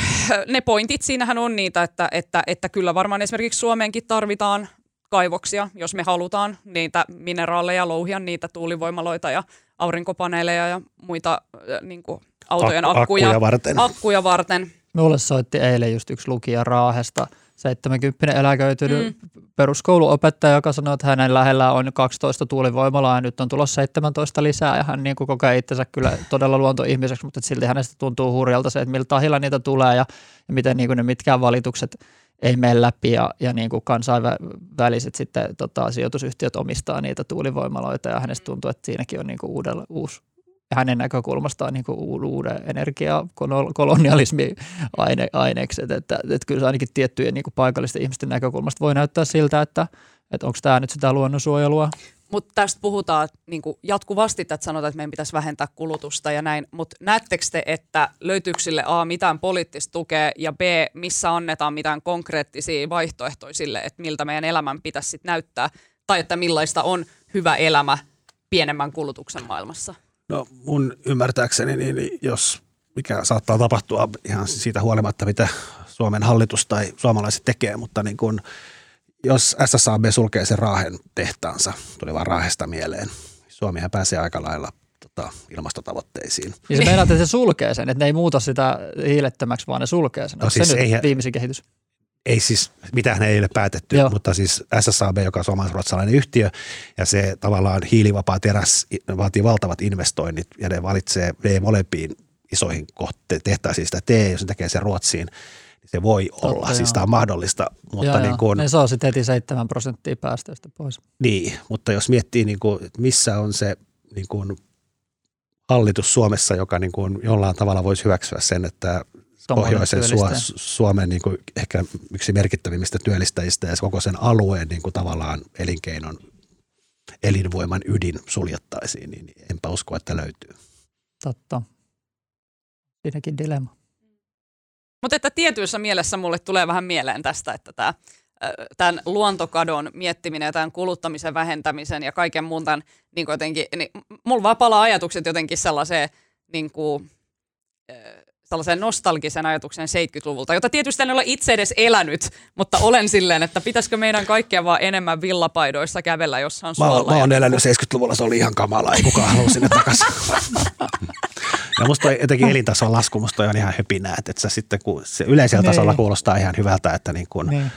ne pointit siinähän on niitä, että, että, että kyllä varmaan esimerkiksi Suomeenkin tarvitaan kaivoksia, jos me halutaan niitä mineraaleja, louhia niitä tuulivoimaloita ja aurinkopaneeleja ja muita äh, niin kuin autojen Ak- akkuja,
akkuja, varten.
akkuja varten.
Mulle soitti eilen just yksi lukija Raahesta, 70 eläköitynyt mm. peruskouluopettaja, joka sanoi, että hänen lähellä on 12 tuulivoimalaa ja nyt on tulossa 17 lisää ja hän niin kuin kokee itsensä kyllä todella luontoihmiseksi, mutta silti hänestä tuntuu hurjalta se, että millä tahilla niitä tulee ja, ja miten niin kuin ne mitkään valitukset – ei mene läpi ja, ja niin kuin kansainväliset sitten tota, sijoitusyhtiöt omistaa niitä tuulivoimaloita ja hänestä tuntuu, että siinäkin on niin kuin uudella, uusi hänen näkökulmastaan niin kuin aine, ainekset, että, että kyllä se ainakin tiettyjen niin kuin paikallisten ihmisten näkökulmasta voi näyttää siltä, että, että onko tämä nyt sitä luonnonsuojelua.
Mutta tästä puhutaan niin kuin jatkuvasti, että sanotaan, että meidän pitäisi vähentää kulutusta ja näin. Mutta näettekö te, että löytyykö sille A, mitään poliittista tukea ja B, missä annetaan mitään konkreettisia vaihtoehtoja sille, että miltä meidän elämän pitäisi sit näyttää tai että millaista on hyvä elämä pienemmän kulutuksen maailmassa?
No mun ymmärtääkseni, niin, jos mikä saattaa tapahtua ihan siitä huolimatta, mitä Suomen hallitus tai suomalaiset tekee, mutta niin kun, jos SSAB sulkee sen Raahen tehtaansa, tuli vaan Raahesta mieleen, Suomihan pääsee aika lailla tota, ilmastotavoitteisiin.
Niin se meinaat, että se sulkee sen, että ne ei muuta sitä hiilettömäksi, vaan ne sulkee sen. No siis se ei, nyt viimeisin kehitys?
Ei siis, mitään ei ole päätetty, Joo. mutta siis SSAB, joka on suomalais-ruotsalainen yhtiö, ja se tavallaan hiilivapaa teräs vaatii valtavat investoinnit, ja ne valitsee, molempiin isoihin kohte- tehtaisiin sitä tee, jos ne tekee sen Ruotsiin, se voi Totta, olla, joo. siis tämä on mahdollista. Mutta joo, niin kun,
ne saa sitten heti 7 prosenttia päästöistä pois.
Niin, mutta jos miettii, niin kuin, missä on se niin kuin, hallitus Suomessa, joka niin kuin, jollain tavalla voisi hyväksyä sen, että pohjoisen Su- Suomen niin kuin, ehkä yksi merkittävimmistä työllistäjistä ja koko sen alueen niin kuin, tavallaan elinkeinon elinvoiman ydin suljettaisiin, niin enpä usko, että löytyy.
Totta siinäkin dilemma.
Mutta että tietyissä mielessä mulle tulee vähän mieleen tästä, että tämä tämän luontokadon miettiminen ja tämän kuluttamisen vähentämisen ja kaiken muun tämän, niin jotenkin, niin mulla vaan palaa ajatukset jotenkin sellaiseen, niin kuin, sellaiseen nostalgisen ajatuksen 70-luvulta, jota tietysti en ole itse edes elänyt, mutta olen silleen, että pitäisikö meidän kaikkia vaan enemmän villapaidoissa kävellä jossain suolla.
Mä, mä oon elänyt 70-luvulla, se oli ihan kamala, ei kukaan halua sinne takaisin. *laughs* Ja musta jotenkin elintason lasku, musta on ihan höpinää, että, että sitten kun se yleisellä niin. tasolla kuulostaa ihan hyvältä, että niin kuin, niin.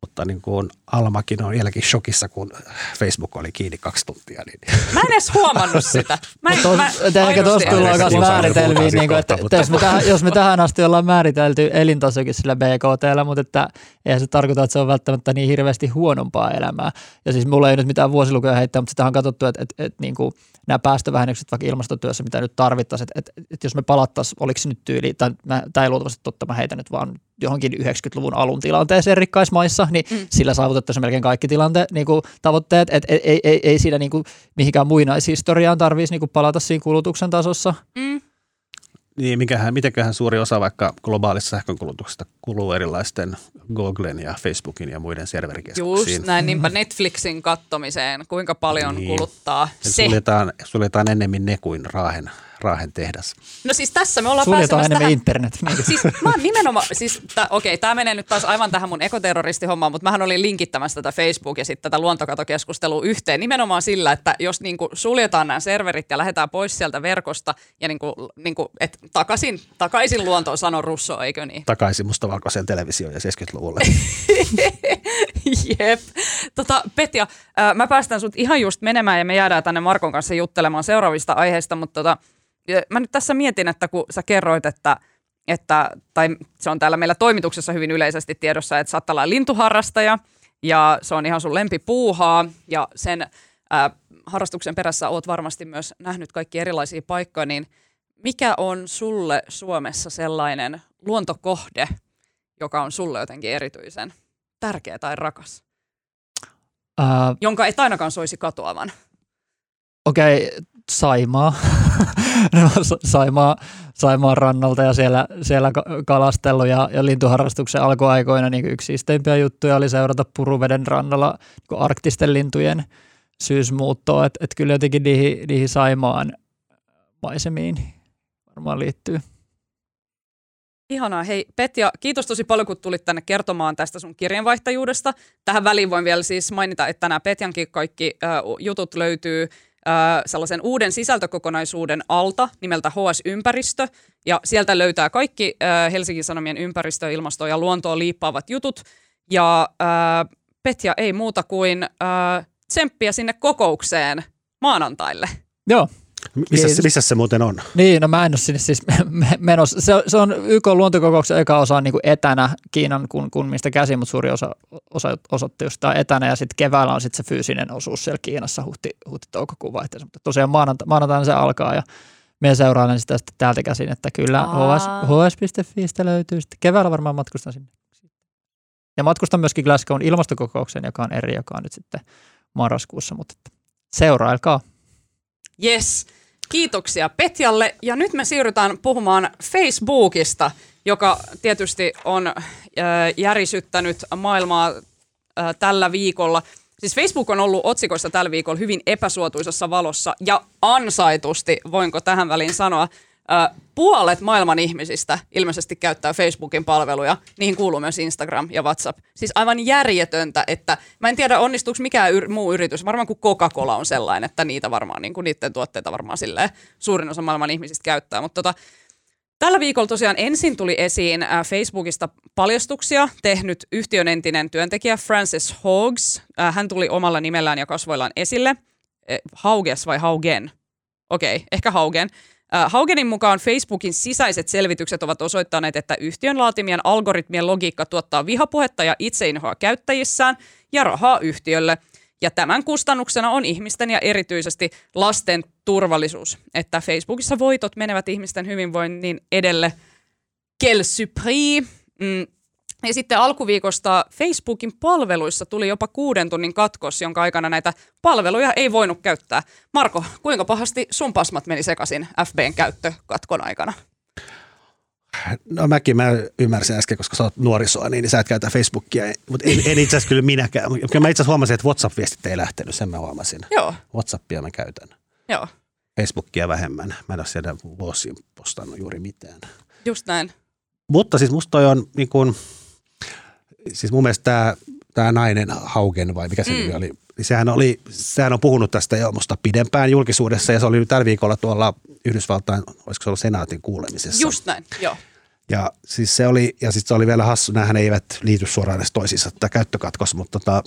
Mutta niin kuin Almakin on vieläkin shokissa, kun Facebook oli kiinni kaksi tuntia. Niin.
Mä en edes huomannut *laughs* sitä. Mä en,
tos, mä ehkä tuossa tullaan myös määritelmiin, niin kuin, että, mutta... jos, me tähän, jos me tähän asti ollaan määritelty elintasokin sillä BKTllä, mutta että eihän se tarkoita, että se on välttämättä niin hirveästi huonompaa elämää. Ja siis mulla ei nyt mitään vuosilukuja heittää, mutta sitä on katsottu, että, että, että niin kuin – nämä päästövähennykset vaikka ilmastotyössä, mitä nyt tarvittaisiin, että, että, että jos me palattaisiin, oliko se nyt tyyli, tai tämä ei luultavasti totta, mä heitän nyt vaan johonkin 90-luvun alun tilanteeseen rikkaismaissa, *laughs* niin mm. sillä saavutettaisiin melkein kaikki tilante, niin kuin, tavoitteet, että ei, ei, ei, ei siinä niin kuin, mihinkään muinaishistoriaan tarvitsisi niin kuin, palata siinä kulutuksen tasossa. Mm.
Niin, mikähän, mitenköhän suuri osa vaikka globaalissa sähkönkulutuksesta kuluu erilaisten Googlen ja Facebookin ja muiden serverikeskuksiin.
Just näin, niinpä Netflixin kattomiseen, kuinka paljon niin. kuluttaa se.
Suljetaan, suljetaan ennemmin ne kuin Raahen Raahen tehdas.
No siis tässä me ollaan
Suljetaan enemmän tähän. internet. *laughs*
Siis mä oon nimenomaan, siis okei, okay, tämä menee nyt taas aivan tähän mun ekoterroristihommaan, mutta mähän olin linkittämässä tätä Facebook ja sitten tätä luontokatokeskustelua yhteen nimenomaan sillä, että jos niinku suljetaan nämä serverit ja lähdetään pois sieltä verkosta ja niinku, niinku, et takaisin, takaisin luontoon, sano Russo, eikö niin?
Takaisin mustavalkoiseen televisioon ja 70-luvulle. *laughs*
Jep. Tota, Petja, mä päästän sut ihan just menemään ja me jäädään tänne Markon kanssa juttelemaan seuraavista aiheista, mutta tota, mä nyt tässä mietin, että kun sä kerroit, että, että tai se on täällä meillä toimituksessa hyvin yleisesti tiedossa, että sä oot lintuharrastaja ja se on ihan sun lempipuuhaa ja sen ää, harrastuksen perässä oot varmasti myös nähnyt kaikki erilaisia paikkoja, niin mikä on sulle Suomessa sellainen luontokohde, joka on sulle jotenkin erityisen tärkeä tai rakas? Uh, jonka et ainakaan soisi katoavan.
Okei, okay, Saimaa. *laughs* Saimaa, Saimaan rannalta ja siellä, siellä kalastellut ja, ja lintuharrastuksen alkuaikoina niin yksi siisteimpiä juttuja oli seurata Puruveden rannalla niin arktisten lintujen syysmuuttoa, että et kyllä jotenkin niihin, niihin Saimaan maisemiin varmaan liittyy.
Ihanaa. Hei Petja, kiitos tosi paljon, kun tulit tänne kertomaan tästä sun kirjanvaihtajuudesta. Tähän väliin voin vielä siis mainita, että nämä Petjankin kaikki äh, jutut löytyy sellaisen uuden sisältökokonaisuuden alta nimeltä HS-ympäristö. Ja sieltä löytää kaikki Helsingin Sanomien ympäristö, ilmasto ja luontoon liippaavat jutut. Ja Petja ei muuta kuin tsemppiä sinne kokoukseen maanantaille.
Joo,
missä, se, missä se muuten on?
Niin, no mä en ole sinne siis menossa. Se, se on YK luontokokouksen eka osa niin kuin etänä Kiinan kun, kun mistä käsin, mutta suuri osa, osa osoitti just tämä etänä ja sitten keväällä on sitten se fyysinen osuus siellä Kiinassa huhti, huhti toukokuun vaihteessa. Mutta tosiaan maananta, maanantaina se alkaa ja me seuraan sitä sitten täältä käsin, että kyllä HS, hs.fiistä löytyy. Sitten keväällä varmaan matkustan sinne. Ja matkustan myöskin Glasgown ilmastokokoukseen, joka on eri, joka on nyt sitten marraskuussa, mutta seurailkaa.
Yes. Kiitoksia Petjalle. Ja nyt me siirrytään puhumaan Facebookista, joka tietysti on äh, järisyttänyt maailmaa äh, tällä viikolla. Siis Facebook on ollut otsikoissa tällä viikolla hyvin epäsuotuisessa valossa ja ansaitusti, voinko tähän väliin sanoa, puolet maailman ihmisistä ilmeisesti käyttää Facebookin palveluja. Niihin kuuluu myös Instagram ja WhatsApp. Siis aivan järjetöntä, että mä en tiedä onnistuuko mikään yr- muu yritys. Varmaan kuin Coca-Cola on sellainen, että niitä varmaan, niin kuin niiden tuotteita varmaan silleen suurin osa maailman ihmisistä käyttää. Mutta tota, Tällä viikolla tosiaan ensin tuli esiin Facebookista paljastuksia tehnyt yhtiön entinen työntekijä Francis Hoggs. Hän tuli omalla nimellään ja kasvoillaan esille. Hauges vai Haugen? Okei, okay, ehkä Haugen. Haugenin mukaan Facebookin sisäiset selvitykset ovat osoittaneet, että yhtiön laatimien algoritmien logiikka tuottaa vihapuhetta ja itseinhoa käyttäjissään ja rahaa yhtiölle. Ja tämän kustannuksena on ihmisten ja erityisesti lasten turvallisuus, että Facebookissa voitot menevät ihmisten hyvinvoinnin edelle. Quel surprise! Mm, ja sitten alkuviikosta Facebookin palveluissa tuli jopa kuuden tunnin katkos, jonka aikana näitä palveluja ei voinut käyttää. Marko, kuinka pahasti sun pasmat meni sekaisin FBn käyttökatkon aikana?
No mäkin mä ymmärsin äsken, koska sä oot nuorisoa, niin sä et käytä Facebookia, mutta en, en itse asiassa kyllä minäkään. Kyllä mä itse asiassa huomasin, että WhatsApp-viestit ei lähtenyt, sen mä huomasin.
Joo.
WhatsAppia mä käytän.
Joo.
Facebookia vähemmän. Mä en ole siellä vuosiin postannut juuri mitään.
Just näin.
Mutta siis musta toi on niin kuin, siis mun mielestä tämä, tämä nainen Haugen vai mikä se mm. oli, niin sehän, oli, sehän on puhunut tästä jo musta pidempään julkisuudessa ja se oli tällä viikolla tuolla Yhdysvaltain, olisiko se ollut senaatin kuulemisessa.
Just näin, joo.
Ja siis se oli, ja sitten se oli vielä hassu, nämähän eivät liity suoraan edes toisiinsa, tämä käyttökatkos, mutta tota,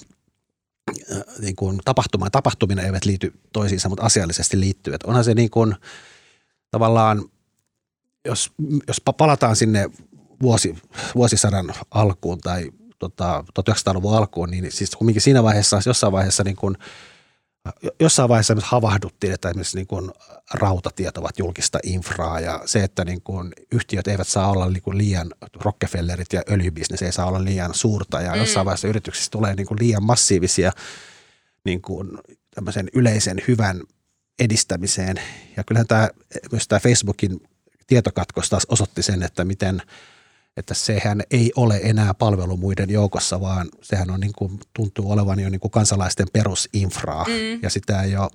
äh, niin kuin tapahtuma ja tapahtuminen eivät liity toisiinsa, mutta asiallisesti liittyy. Että onhan se niin kuin, tavallaan, jos, jos palataan sinne vuosi, vuosisadan alkuun tai tota, 1900-luvun alkuun, niin siis kumminkin siinä vaiheessa, jossain vaiheessa niin kuin, jossain vaiheessa myös havahduttiin, että esimerkiksi niin kuin rautatiet ovat julkista infraa ja se, että niin kuin yhtiöt eivät saa olla niin kuin liian, Rockefellerit ja öljybisnes ei saa olla liian suurta ja mm. jossain vaiheessa yrityksissä tulee niin kuin liian massiivisia niin kuin yleisen hyvän edistämiseen. Ja kyllähän tämä, myös tämä Facebookin tietokatkos taas osoitti sen, että miten – että sehän ei ole enää palvelu muiden joukossa, vaan sehän on niin kuin, tuntuu olevan jo niin kuin kansalaisten perusinfraa mm. ja sitä ei ole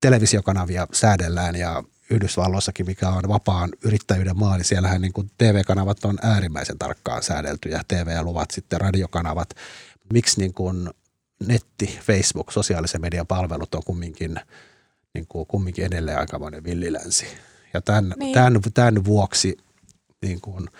televisiokanavia säädellään ja Yhdysvalloissakin, mikä on vapaan yrittäjyyden maa, niin siellähän niin kuin TV-kanavat on äärimmäisen tarkkaan säädeltyjä, TV-luvat, sitten radiokanavat. Miksi niin kuin netti, Facebook, sosiaalisen median palvelut on kumminkin, niin kuin, kumminkin edelleen aikamoinen villilänsi. Ja tämän, niin. tämän, tämän vuoksi niin kuin –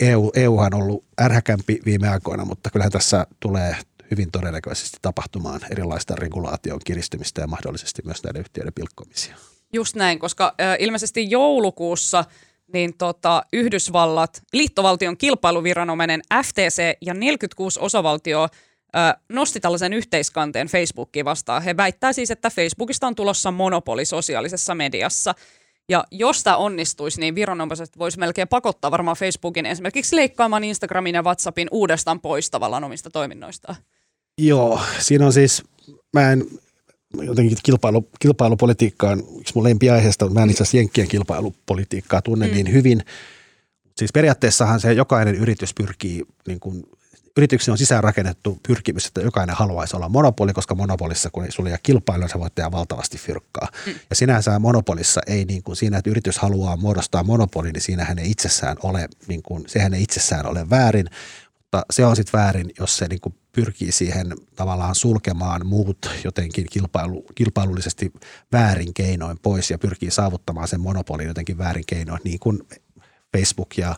EU, EUhan on ollut ärhäkämpi viime aikoina, mutta kyllähän tässä tulee hyvin todennäköisesti tapahtumaan erilaista regulaation kiristymistä ja mahdollisesti myös näiden yhtiöiden pilkkomisia.
Just näin, koska ilmeisesti joulukuussa niin tota, Yhdysvallat, liittovaltion kilpailuviranomainen FTC ja 46 osavaltio nosti tällaisen yhteiskanteen Facebookiin vastaan. He väittää siis, että Facebookista on tulossa monopoli sosiaalisessa mediassa – ja jos tämä onnistuisi, niin viranomaiset voisi melkein pakottaa varmaan Facebookin esimerkiksi leikkaamaan Instagramin ja WhatsAppin uudestaan pois tavallaan omista toiminnoistaan.
Joo, siinä on siis, mä en jotenkin kilpailu, kilpailupolitiikkaan, yksi mun lempiaiheesta, mä en itse asiassa Jenkkien kilpailupolitiikkaa tunne mm. niin hyvin. Siis periaatteessahan se jokainen yritys pyrkii niin kuin yrityksen on sisäänrakennettu pyrkimys, että jokainen haluaisi olla monopoli, koska monopolissa, kun sulla ei ole kilpailua, sä voit tehdä valtavasti fyrkkaa. Mm. Ja sinänsä monopolissa ei niin kuin siinä, että yritys haluaa muodostaa monopoli, niin siinähän ei itsessään ole, niin kuin, sehän ei itsessään ole väärin, mutta se on sitten väärin, jos se niin kuin pyrkii siihen tavallaan sulkemaan muut jotenkin kilpailu, kilpailullisesti väärin keinoin pois ja pyrkii saavuttamaan sen monopolin jotenkin väärin keinoin, niin kuin Facebook ja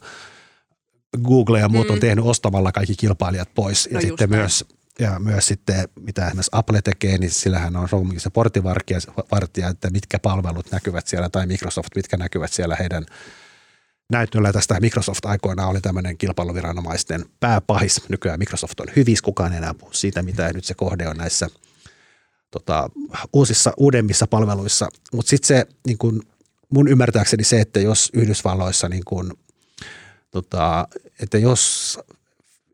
Google ja muut mm. on tehnyt ostamalla kaikki kilpailijat pois. No ja sitten näin. myös ja myös sitten, mitä esimerkiksi Apple tekee, niin sillähän on roomingin se portinvartija, että mitkä palvelut näkyvät siellä, tai Microsoft, mitkä näkyvät siellä heidän näytöllä. Tästä Microsoft aikoinaan oli tämmöinen kilpailuviranomaisten pääpahis. Nykyään Microsoft on hyvissä, kukaan ei enää puhu siitä, mitä nyt se kohde on näissä tota, uusissa, uudemmissa palveluissa. Mutta sitten se, niin kun, mun ymmärtääkseni se, että jos Yhdysvalloissa niin kun tota, että jos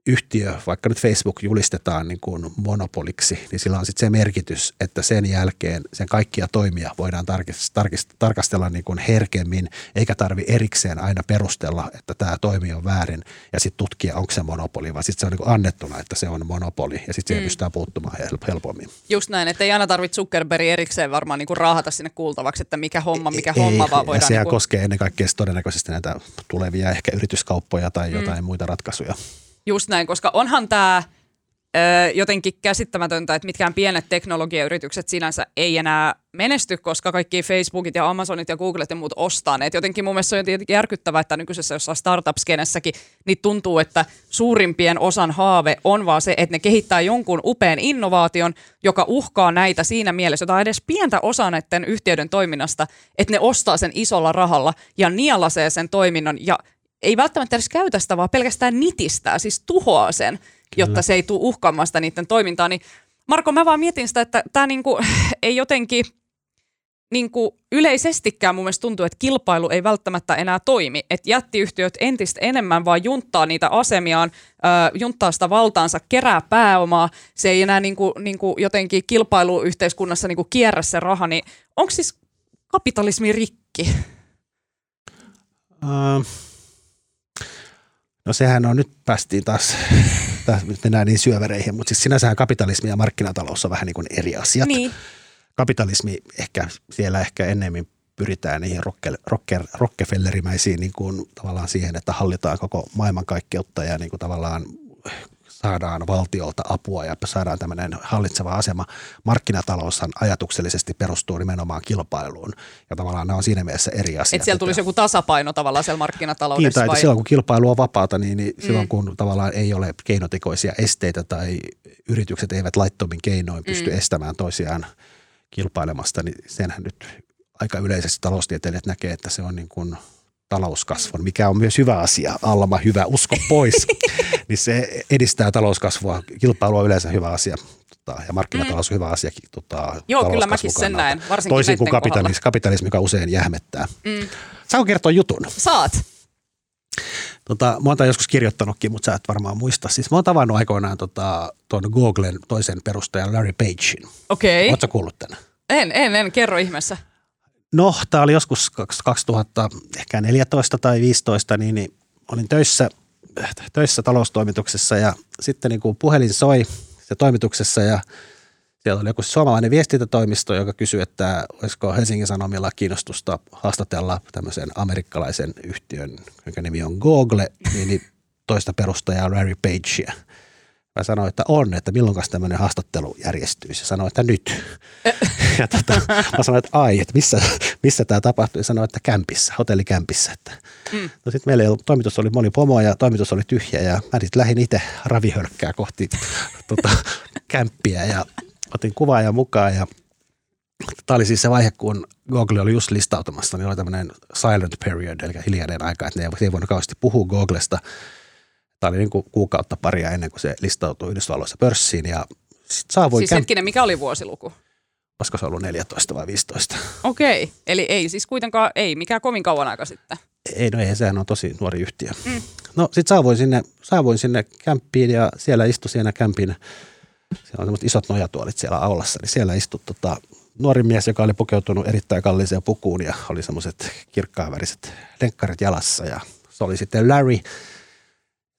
yhtiö, vaikka nyt Facebook julistetaan niin kuin monopoliksi, niin sillä on sitten se merkitys, että sen jälkeen sen kaikkia toimia voidaan tarkist, tarkist, tarkastella niin kuin herkemmin, eikä tarvi erikseen aina perustella, että tämä toimi on väärin ja sitten tutkia, onko se monopoli, vaan sitten se on niin kuin annettuna, että se on monopoli ja sitten siihen mm. pystytään puuttumaan helpommin.
Just näin, että ei aina tarvitse Zuckerberg erikseen varmaan niin kuin raahata sinne kuultavaksi, että mikä homma, mikä ei, homma, vaan voidaan...
Sehän niin kuin... koskee ennen kaikkea todennäköisesti näitä tulevia ehkä yrityskauppoja tai mm. jotain mm. muita ratkaisuja.
Just näin, koska onhan tämä jotenkin käsittämätöntä, että mitkään pienet teknologiayritykset sinänsä ei enää menesty, koska kaikki Facebookit ja Amazonit ja Googlet ja muut ostaa ne. Et jotenkin mun mielestä se on jotenkin järkyttävää, että nykyisessä jossain startup-skenessäkin niin tuntuu, että suurimpien osan haave on vaan se, että ne kehittää jonkun upean innovaation, joka uhkaa näitä siinä mielessä, jota edes pientä osaa näiden yhtiöiden toiminnasta, että ne ostaa sen isolla rahalla ja nielasee sen toiminnon ja ei välttämättä edes käytä sitä, vaan pelkästään nitistää, siis tuhoaa sen, Kyllä. jotta se ei tule uhkaamaan sitä niiden toimintaa. Niin Marko, mä vaan mietin sitä, että tämä niinku, *laughs* ei jotenkin niinku yleisestikään mun mielestä tuntuu, että kilpailu ei välttämättä enää toimi. Että jättiyhtiöt entistä enemmän vaan junttaa niitä asemiaan, äh, junttaa sitä valtaansa, kerää pääomaa. Se ei enää niinku, niinku jotenkin kilpailuyhteiskunnassa niinku kierrä se raha. Niin onko siis kapitalismi rikki?
Uh No sehän on, nyt päästiin taas, *laughs* taas nyt mennään niin syövereihin, mutta siis sinänsähän kapitalismi ja markkinatalous on vähän niin kuin eri asiat.
Niin.
Kapitalismi ehkä, siellä ehkä ennemmin pyritään niihin Rockefellerimäisiin niin kuin tavallaan siihen, että hallitaan koko maailmankaikkeutta ja niin kuin tavallaan saadaan valtiolta apua ja saadaan tämmöinen hallitseva asema. Markkinataloushan ajatuksellisesti perustuu nimenomaan kilpailuun ja tavallaan nämä on siinä mielessä eri asia.
Että siellä tulisi joku tasapaino tavallaan siellä markkinataloudessa
niin, tai vai? silloin kun kilpailu on vapaata, niin, niin silloin mm. kun tavallaan ei ole keinotekoisia esteitä tai yritykset eivät laittomin keinoin pysty mm. estämään toisiaan kilpailemasta, niin senhän nyt aika yleisesti taloustieteilijät näkee, että se on niin kuin – talouskasvun, mikä on myös hyvä asia. Alma, hyvä, usko pois. *laughs* niin se edistää talouskasvua. Kilpailu on yleensä hyvä asia tota, ja markkinatalous on hyvä asia. Tota,
Joo, kyllä mäkin sen näen. Varsinkin
Toisin kuin kapitalismi, kapitalismi, joka usein jähmettää. Mm. Saanko kertoa jutun?
Saat.
Tota, mä oon joskus kirjoittanutkin, mutta sä et varmaan muista. Siis mä oon tavannut aikoinaan tota, tuon Googlen toisen perustajan Larry Pagein.
Okei. Okay.
Ootko kuullut tänne?
En, en, en. Kerro ihmeessä.
No, tämä oli joskus 2014 tai 15, niin, niin olin töissä, töissä taloustoimituksessa ja sitten niin kuin puhelin soi se toimituksessa ja siellä oli joku suomalainen viestintätoimisto, joka kysyi, että olisiko Helsingin Sanomilla kiinnostusta haastatella tämmöisen amerikkalaisen yhtiön, jonka nimi on Google, niin toista perustajaa Larry Pagea – Mä sanoin, että on, että milloin tämmöinen haastattelu järjestyisi. Ja sanoin, että nyt. *laughs* ja tota, mä sanoin, että ai, että missä, missä tämä tapahtui. Ja sanoin, että kämpissä, hotellikämpissä. Että. Mm. No sitten meillä oli, toimitus oli moni pomo ja toimitus oli tyhjä ja mä sitten lähdin itse ravihölkkää kohti tota, kämppiä ja otin kuvaajan mukaan ja Tämä oli siis se vaihe, kun Google oli just listautumassa, niin oli tämmöinen silent period, eli hiljainen aika, että ne ei voinut kauheasti puhua Googlesta – Tämä oli niin kuin kuukautta paria ennen kuin se listautui Yhdysvalloissa pörssiin ja sit saavui
Siis hetkinen, mikä oli vuosiluku?
Olisiko se ollut 14 vai 15?
Okei, okay. eli ei siis kuitenkaan, ei mikään kovin kauan aika sitten.
Ei, no ei, sehän on tosi nuori yhtiö. Mm. No sitten saavuin sinne, saavuin sinne kämppiin ja siellä istui siinä kämpin, siellä on semmoiset isot nojatuolit siellä aulassa, niin siellä istui tota, nuori mies, joka oli pukeutunut erittäin kalliiseen pukuun ja oli semmoiset kirkkaanväriset lenkkarit jalassa ja se oli sitten Larry –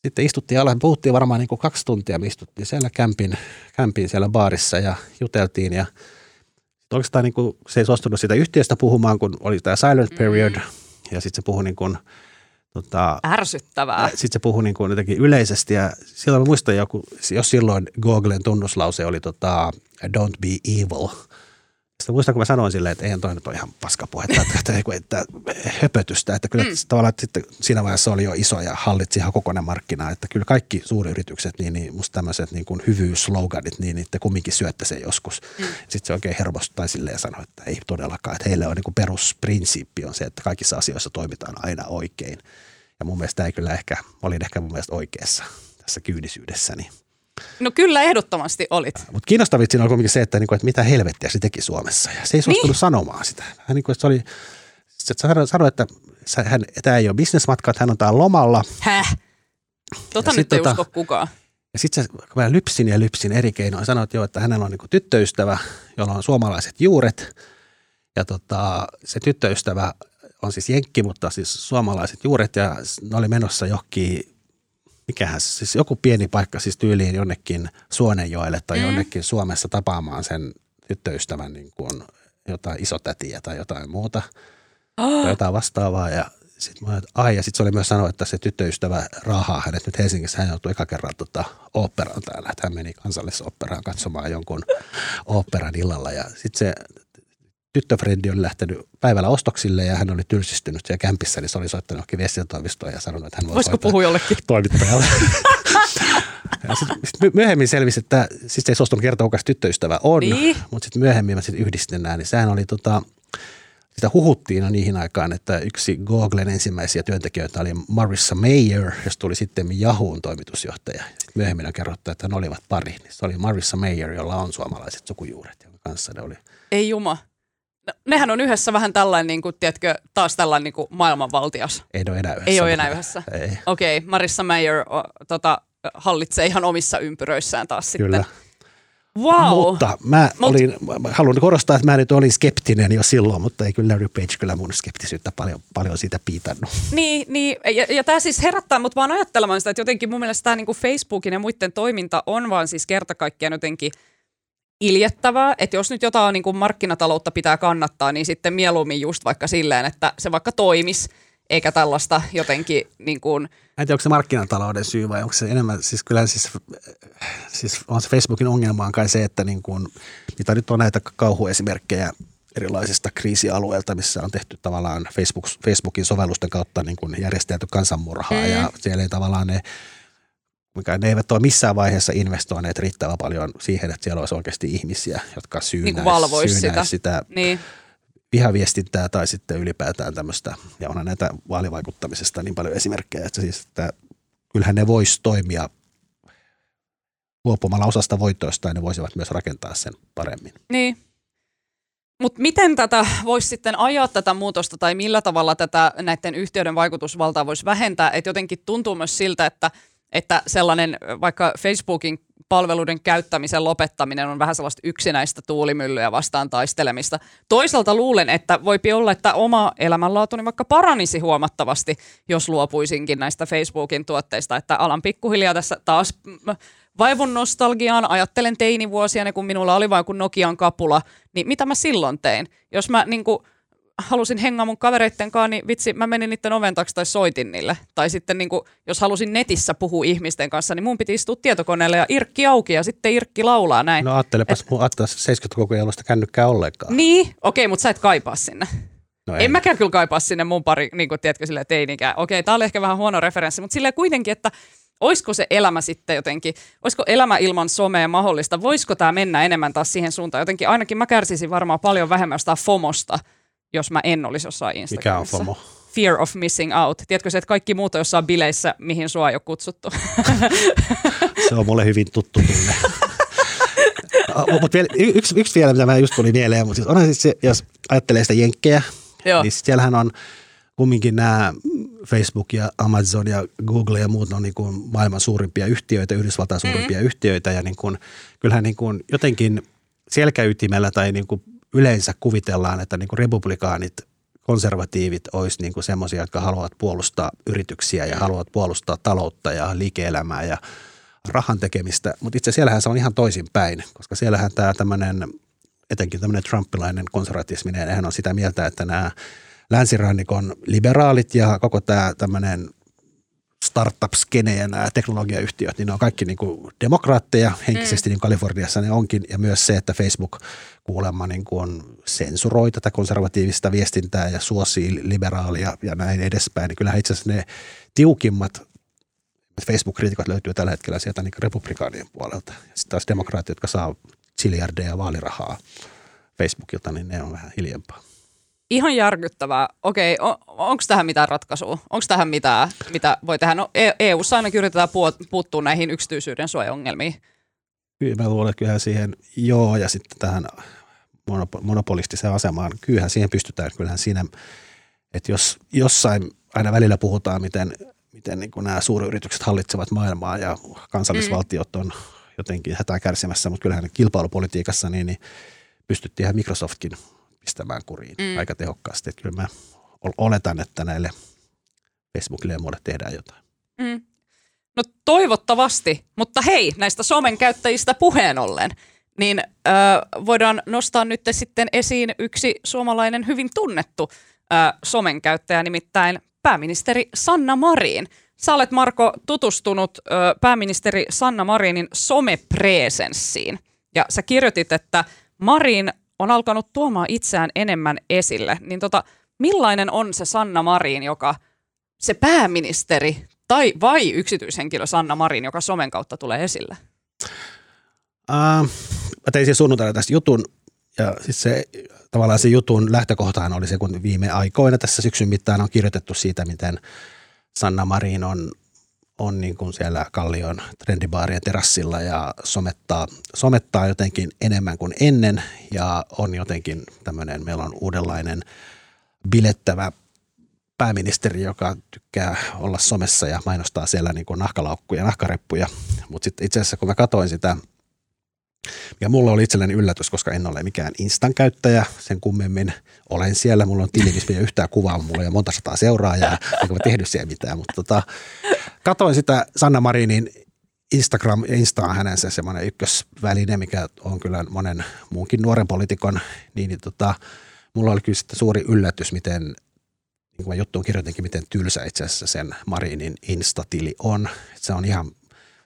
sitten istuttiin alas, puhuttiin varmaan niin kuin kaksi tuntia, me istuttiin siellä kämpin, kämpin siellä baarissa ja juteltiin ja oikeastaan niin kuin, se ei suostunut sitä yhtiöstä puhumaan, kun oli tämä silent period mm. ja sitten se puhui niin kuin,
tota, Ärsyttävää.
Sitten se puhui niin kuin jotenkin yleisesti ja silloin mä muistan joku, jos silloin Googlen tunnuslause oli tota, don't be evil – sitten muistan, kun mä sanoin silleen, että eihän toi nyt ole ihan paskapuhetta, että, että, että, että höpötystä, että kyllä mm. tavallaan että sitten siinä vaiheessa oli jo iso ja hallitsi ihan kokonainen markkina, että kyllä kaikki suuryritykset, niin, niin musta tämmöiset niin kuin hyvyyssloganit, niin niitä kumminkin syötte sen joskus. Mm. Sitten se oikein hermostui silleen ja sanoi, että ei todellakaan, että heille on niin kuin perusprinsiippi on se, että kaikissa asioissa toimitaan aina oikein. Ja mun mielestä ei kyllä ehkä, olin ehkä mun mielestä oikeassa tässä kyynisyydessäni. Niin
No kyllä ehdottomasti olit.
Mutta kiinnostavit siinä on kuitenkin se, että, niinku, että mitä helvettiä se teki Suomessa. Ja se ei suostunut niin. sanomaan sitä. Hän niin kuin, että se oli, se sanoi, että hän, tämä ei ole bisnesmatka, että hän on täällä lomalla.
Häh? Tota nyt ei tota, usko kukaan.
Ja sitten kun mä lypsin ja lypsin eri keinoin, sanoin, että, joo, että hänellä on niin tyttöystävä, jolla on suomalaiset juuret. Ja tota, se tyttöystävä on siis jenkki, mutta siis suomalaiset juuret ja ne oli menossa johonkin, mikähän siis joku pieni paikka siis tyyliin jonnekin Suonenjoelle tai mm. jonnekin Suomessa tapaamaan sen tyttöystävän niin kuin jotain isotätiä tai jotain muuta oh. tai jotain vastaavaa ja sitten mä että ai, ja sitten se oli myös sanoa, että se tyttöystävä rahaa hänet nyt Helsingissä. Hän joutui eka kerran tota, oopperaan täällä, että hän meni kansallisoopperaan katsomaan jonkun oopperan illalla. Ja sitten se tyttöfrendi oli lähtenyt päivällä ostoksille ja hän oli tylsistynyt siellä kämpissä, niin se oli soittanut johonkin viestintätoimistoon ja sanonut, että hän voi
Voisiko puhua jollekin?
Toimittajalle. *laughs* ja sit, sit myöhemmin selvisi, että siis ei suostunut kertoa, kuka tyttöystävä on, niin. mutta sitten myöhemmin mä sitten yhdistin nämä, niin sehän oli tota, sitä huhuttiin jo niihin aikaan, että yksi Googlen ensimmäisiä työntekijöitä oli Marissa Mayer, josta tuli sitten Yahoon toimitusjohtaja. Sitten myöhemmin on kerrottu, että ne olivat pari. Se oli Marissa Mayer, jolla on suomalaiset sukujuuret, jonka kanssa ne oli.
Ei juma. No, nehän on yhdessä vähän tällainen, niin kuin, tiedätkö, taas tällainen niin kuin maailmanvaltias.
Ei ole enää yhdessä.
Ei ole enää yhdessä. Okei, okay, Marissa Mayer o, tota, hallitsee ihan omissa ympyröissään taas
Kyllä.
sitten. Wow.
Mutta mä, Mut, olin, mä haluan korostaa, että mä nyt olin skeptinen jo silloin, mutta ei kyllä Larry Page kyllä mun skeptisyyttä paljon, paljon siitä piitannut.
Niin, niin ja, ja tämä siis herättää mut vaan ajattelemaan sitä, että jotenkin mun mielestä tämä niinku Facebookin ja muiden toiminta on vaan siis kerta kaikkiaan jotenkin iljettävää, että jos nyt jotain niin kuin markkinataloutta pitää kannattaa, niin sitten mieluummin just vaikka silleen, että se vaikka toimisi, eikä tällaista jotenkin niin kuin –
en tiedä, onko se markkinatalouden syy vai onko se enemmän, siis kyllä siis, siis on se Facebookin ongelma on kai se, että niin kuin, mitä nyt on näitä kauhuesimerkkejä erilaisista kriisialueilta, missä on tehty tavallaan Facebook, Facebookin sovellusten kautta niin kuin järjestelty kansanmurhaa mm. ja siellä ei tavallaan ne mikä ne eivät ole missään vaiheessa investoineet riittävän paljon siihen, että siellä olisi oikeasti ihmisiä, jotka syynäisivät niin sitä, sitä niin vihaviestintää tai sitten ylipäätään tämmöistä, ja onhan näitä vaalivaikuttamisesta niin paljon esimerkkejä, että siis, että kyllähän ne vois toimia luopumalla osasta voitoista ja ne voisivat myös rakentaa sen paremmin.
Niin. Mutta miten tätä voisi sitten ajaa tätä muutosta tai millä tavalla tätä näiden yhteyden vaikutusvaltaa voisi vähentää? Että jotenkin tuntuu myös siltä, että, että sellainen vaikka Facebookin palveluiden käyttämisen lopettaminen on vähän sellaista yksinäistä tuulimyllyä vastaan taistelemista. Toisaalta luulen, että voipi olla, että oma elämänlaatuni vaikka paranisi huomattavasti, jos luopuisinkin näistä Facebookin tuotteista, että alan pikkuhiljaa tässä taas vaivun nostalgiaan, ajattelen teinivuosia, kun minulla oli vain kuin Nokian kapula, niin mitä mä silloin tein? Jos mä niin kuin, halusin hengaa mun kavereitten kanssa, niin vitsi, mä menin niiden oven taakse tai soitin niille. Tai sitten niin kuin, jos halusin netissä puhua ihmisten kanssa, niin mun piti istua tietokoneelle ja irkki auki ja sitten irkki laulaa näin.
No ajattelepas, Et, mun 70-luvun ei ollut kännykkää ollenkaan.
Niin, okei, okay, mutta sä et kaipaa sinne. No en mäkään kyllä kaipaa sinne mun pari, niin kuin tiedätkö, sille teinikään. Okei, tää oli ehkä vähän huono referenssi, mutta silleen kuitenkin, että olisiko se elämä sitten jotenkin, olisiko elämä ilman somea mahdollista, voisiko tämä mennä enemmän taas siihen suuntaan, jotenkin ainakin mä kärsisin varmaan paljon vähemmän jostain FOMosta, jos mä en olisi jossain Instagramissa.
Mikä on FOMO?
Fear of missing out. Tiedätkö se, että kaikki muut on jossain bileissä, mihin sua ei ole kutsuttu? *laughs*
se on mulle hyvin tuttu tunne. *laughs* vielä, yksi, yksi vielä, mitä mä just tuli mieleen, mutta siis onhan siis se, jos ajattelee sitä jenkkejä, Joo. niin siellähän on kumminkin nämä Facebook ja Amazon ja Google ja muut on niin kuin maailman suurimpia yhtiöitä, Yhdysvaltain suurimpia mm-hmm. yhtiöitä ja niin kuin, kyllähän niin kuin jotenkin selkäytimellä tai niin kuin yleensä kuvitellaan, että niin kuin republikaanit, konservatiivit olisi niin semmoisia, jotka haluavat puolustaa yrityksiä ja haluavat puolustaa taloutta ja liike-elämää ja rahan tekemistä, mutta itse siellähän se on ihan toisinpäin, koska siellähän tämä tämmöinen, etenkin tämmöinen trumpilainen konservatismi, niin on sitä mieltä, että nämä länsirannikon liberaalit ja koko tämä tämmöinen startup-skene ja nämä teknologiayhtiöt, niin ne on kaikki niin kuin demokraatteja henkisesti, mm. niin Kaliforniassa ne onkin, ja myös se, että Facebook kuulemma niin kuin on sensuroi tätä konservatiivista viestintää ja suosii liberaalia ja näin edespäin, niin kyllähän itse asiassa ne tiukimmat Facebook-kriitikot löytyy tällä hetkellä sieltä niin republikaanien puolelta. Ja sitten taas demokraatit, jotka saa ziljardeja vaalirahaa Facebookilta, niin ne on vähän hiljempaa
ihan järkyttävää. Okei, on, onko tähän mitään ratkaisua? Onko tähän mitään, mitä voi tehdä? No EU-ssa e ainakin yritetään puuttua näihin yksityisyyden suojaongelmiin.
Kyllä mä luulen, että kyllähän siihen joo ja sitten tähän monopolistiseen asemaan, kyllähän siihen pystytään. Kyllähän siinä, että jos jossain aina välillä puhutaan, miten miten niin nämä suuryritykset hallitsevat maailmaa ja kansallisvaltiot on jotenkin hätää kärsimässä, mutta kyllähän kilpailupolitiikassa niin, niin pystyttiin ihan Microsoftkin pistämään kuriin mm. aika tehokkaasti. Että kyllä mä oletan, että näille Facebookille ja muulle tehdään jotain. Mm.
No toivottavasti, mutta hei, näistä somen käyttäjistä puheen ollen, niin ö, voidaan nostaa nyt sitten esiin yksi suomalainen hyvin tunnettu ö, somen käyttäjä, nimittäin pääministeri Sanna Marin. Sä olet Marko tutustunut ö, pääministeri Sanna Marinin somepresenssiin ja sä kirjoitit, että Marin on alkanut tuomaan itseään enemmän esille. Niin tota, millainen on se Sanna Marin, joka se pääministeri tai vai yksityishenkilö Sanna Marin, joka somen kautta tulee esille?
Uh, mä tein siis sunnuntaina tästä jutun ja siis se tavallaan se jutun lähtökohtaan oli se, kun viime aikoina tässä syksyn mittaan on kirjoitettu siitä, miten Sanna Marin on, on niin kuin siellä Kallion trendibaarien terassilla ja somettaa, somettaa jotenkin enemmän kuin ennen ja on jotenkin tämmöinen, meillä on uudenlainen bilettävä pääministeri, joka tykkää olla somessa ja mainostaa siellä niin kuin nahkalaukkuja, nahkareppuja. Mutta sitten itse asiassa kun mä katsoin sitä, ja mulla oli itselleni yllätys, koska en ole mikään Instan käyttäjä sen kummemmin. Olen siellä, mulla on tili, missä yhtään kuvaa, mulla on monta sataa seuraajaa, enkä mä tehnyt siellä mitään. Mutta tota, katoin sitä Sanna Marinin Instagram, Insta on hänen se semmoinen ykkösväline, mikä on kyllä monen muunkin nuoren poliitikon, niin, niin tota, mulla oli kyllä suuri yllätys, miten niin kuin mä juttuun kirjoitinkin, miten tylsä itse asiassa sen Marinin Instatili on. Se on ihan,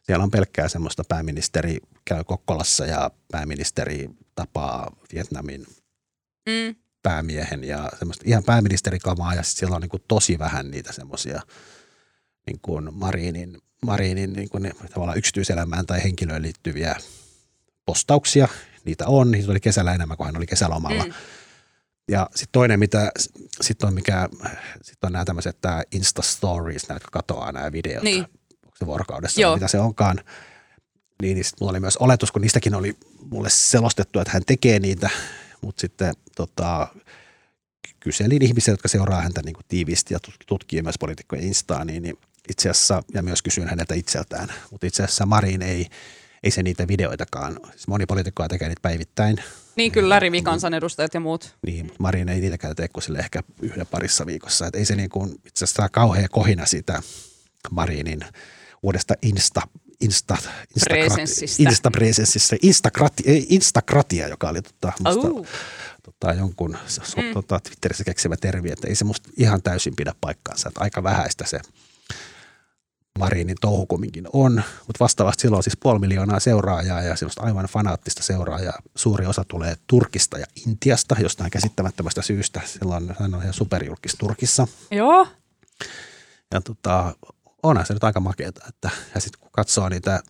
siellä on pelkkää semmoista pääministeri käy Kokkolassa ja pääministeri tapaa Vietnamin mm. päämiehen ja semmoista ihan pääministerikamaa ja siellä on niin kuin tosi vähän niitä semmoisia niin kuin Marinin, Marinin niin kuin tavallaan yksityiselämään tai henkilöön liittyviä postauksia. Niitä on, niitä oli kesällä enemmän kuin hän oli kesälomalla. Mm ja sitten toinen, mitä sitten on, mikä, sit on nämä tämmöiset tämä Insta Stories, nämä, jotka katoaa nämä videot, niin. onko se vuorokaudessa, Joo. mitä se onkaan. Niin, niin mulla oli myös oletus, kun niistäkin oli mulle selostettu, että hän tekee niitä, mutta sitten tota, kyselin ihmisiä, jotka seuraa häntä niin kuin tiiviisti ja tutkii myös poliitikkojen Instaa, niin, niin itse asiassa, ja myös kysyin häneltä itseltään, mutta itse asiassa Marin ei, ei se niitä videoitakaan, siis moni poliitikkoa tekee niitä päivittäin,
niin kyllä, rivikansanedustajat ja muut.
Niin, Marin ei niitäkään tee kuin sille ehkä yhden parissa viikossa. Et ei se niin kuin, itse asiassa kauhea kohina sitä Marinin uudesta Insta, Insta,
Presenssistä.
Insta-presenssistä. Instakrati, Instakratia, joka oli tota, musta, oh. tota, jonkun mm. tota, Twitterissä keksimä termi, että ei se musta ihan täysin pidä paikkaansa. Että aika vähäistä se Marinin touhu kumminkin on, mutta vastaavasti silloin on siis puoli miljoonaa seuraajaa ja semmoista aivan fanaattista seuraajaa. Suuri osa tulee Turkista ja Intiasta jostain käsittämättömästä syystä. Silloin hän on ihan superjulkis Turkissa.
Joo.
Ja tota, onhan se nyt aika makeeta, että ja sitten kun katsoo niitä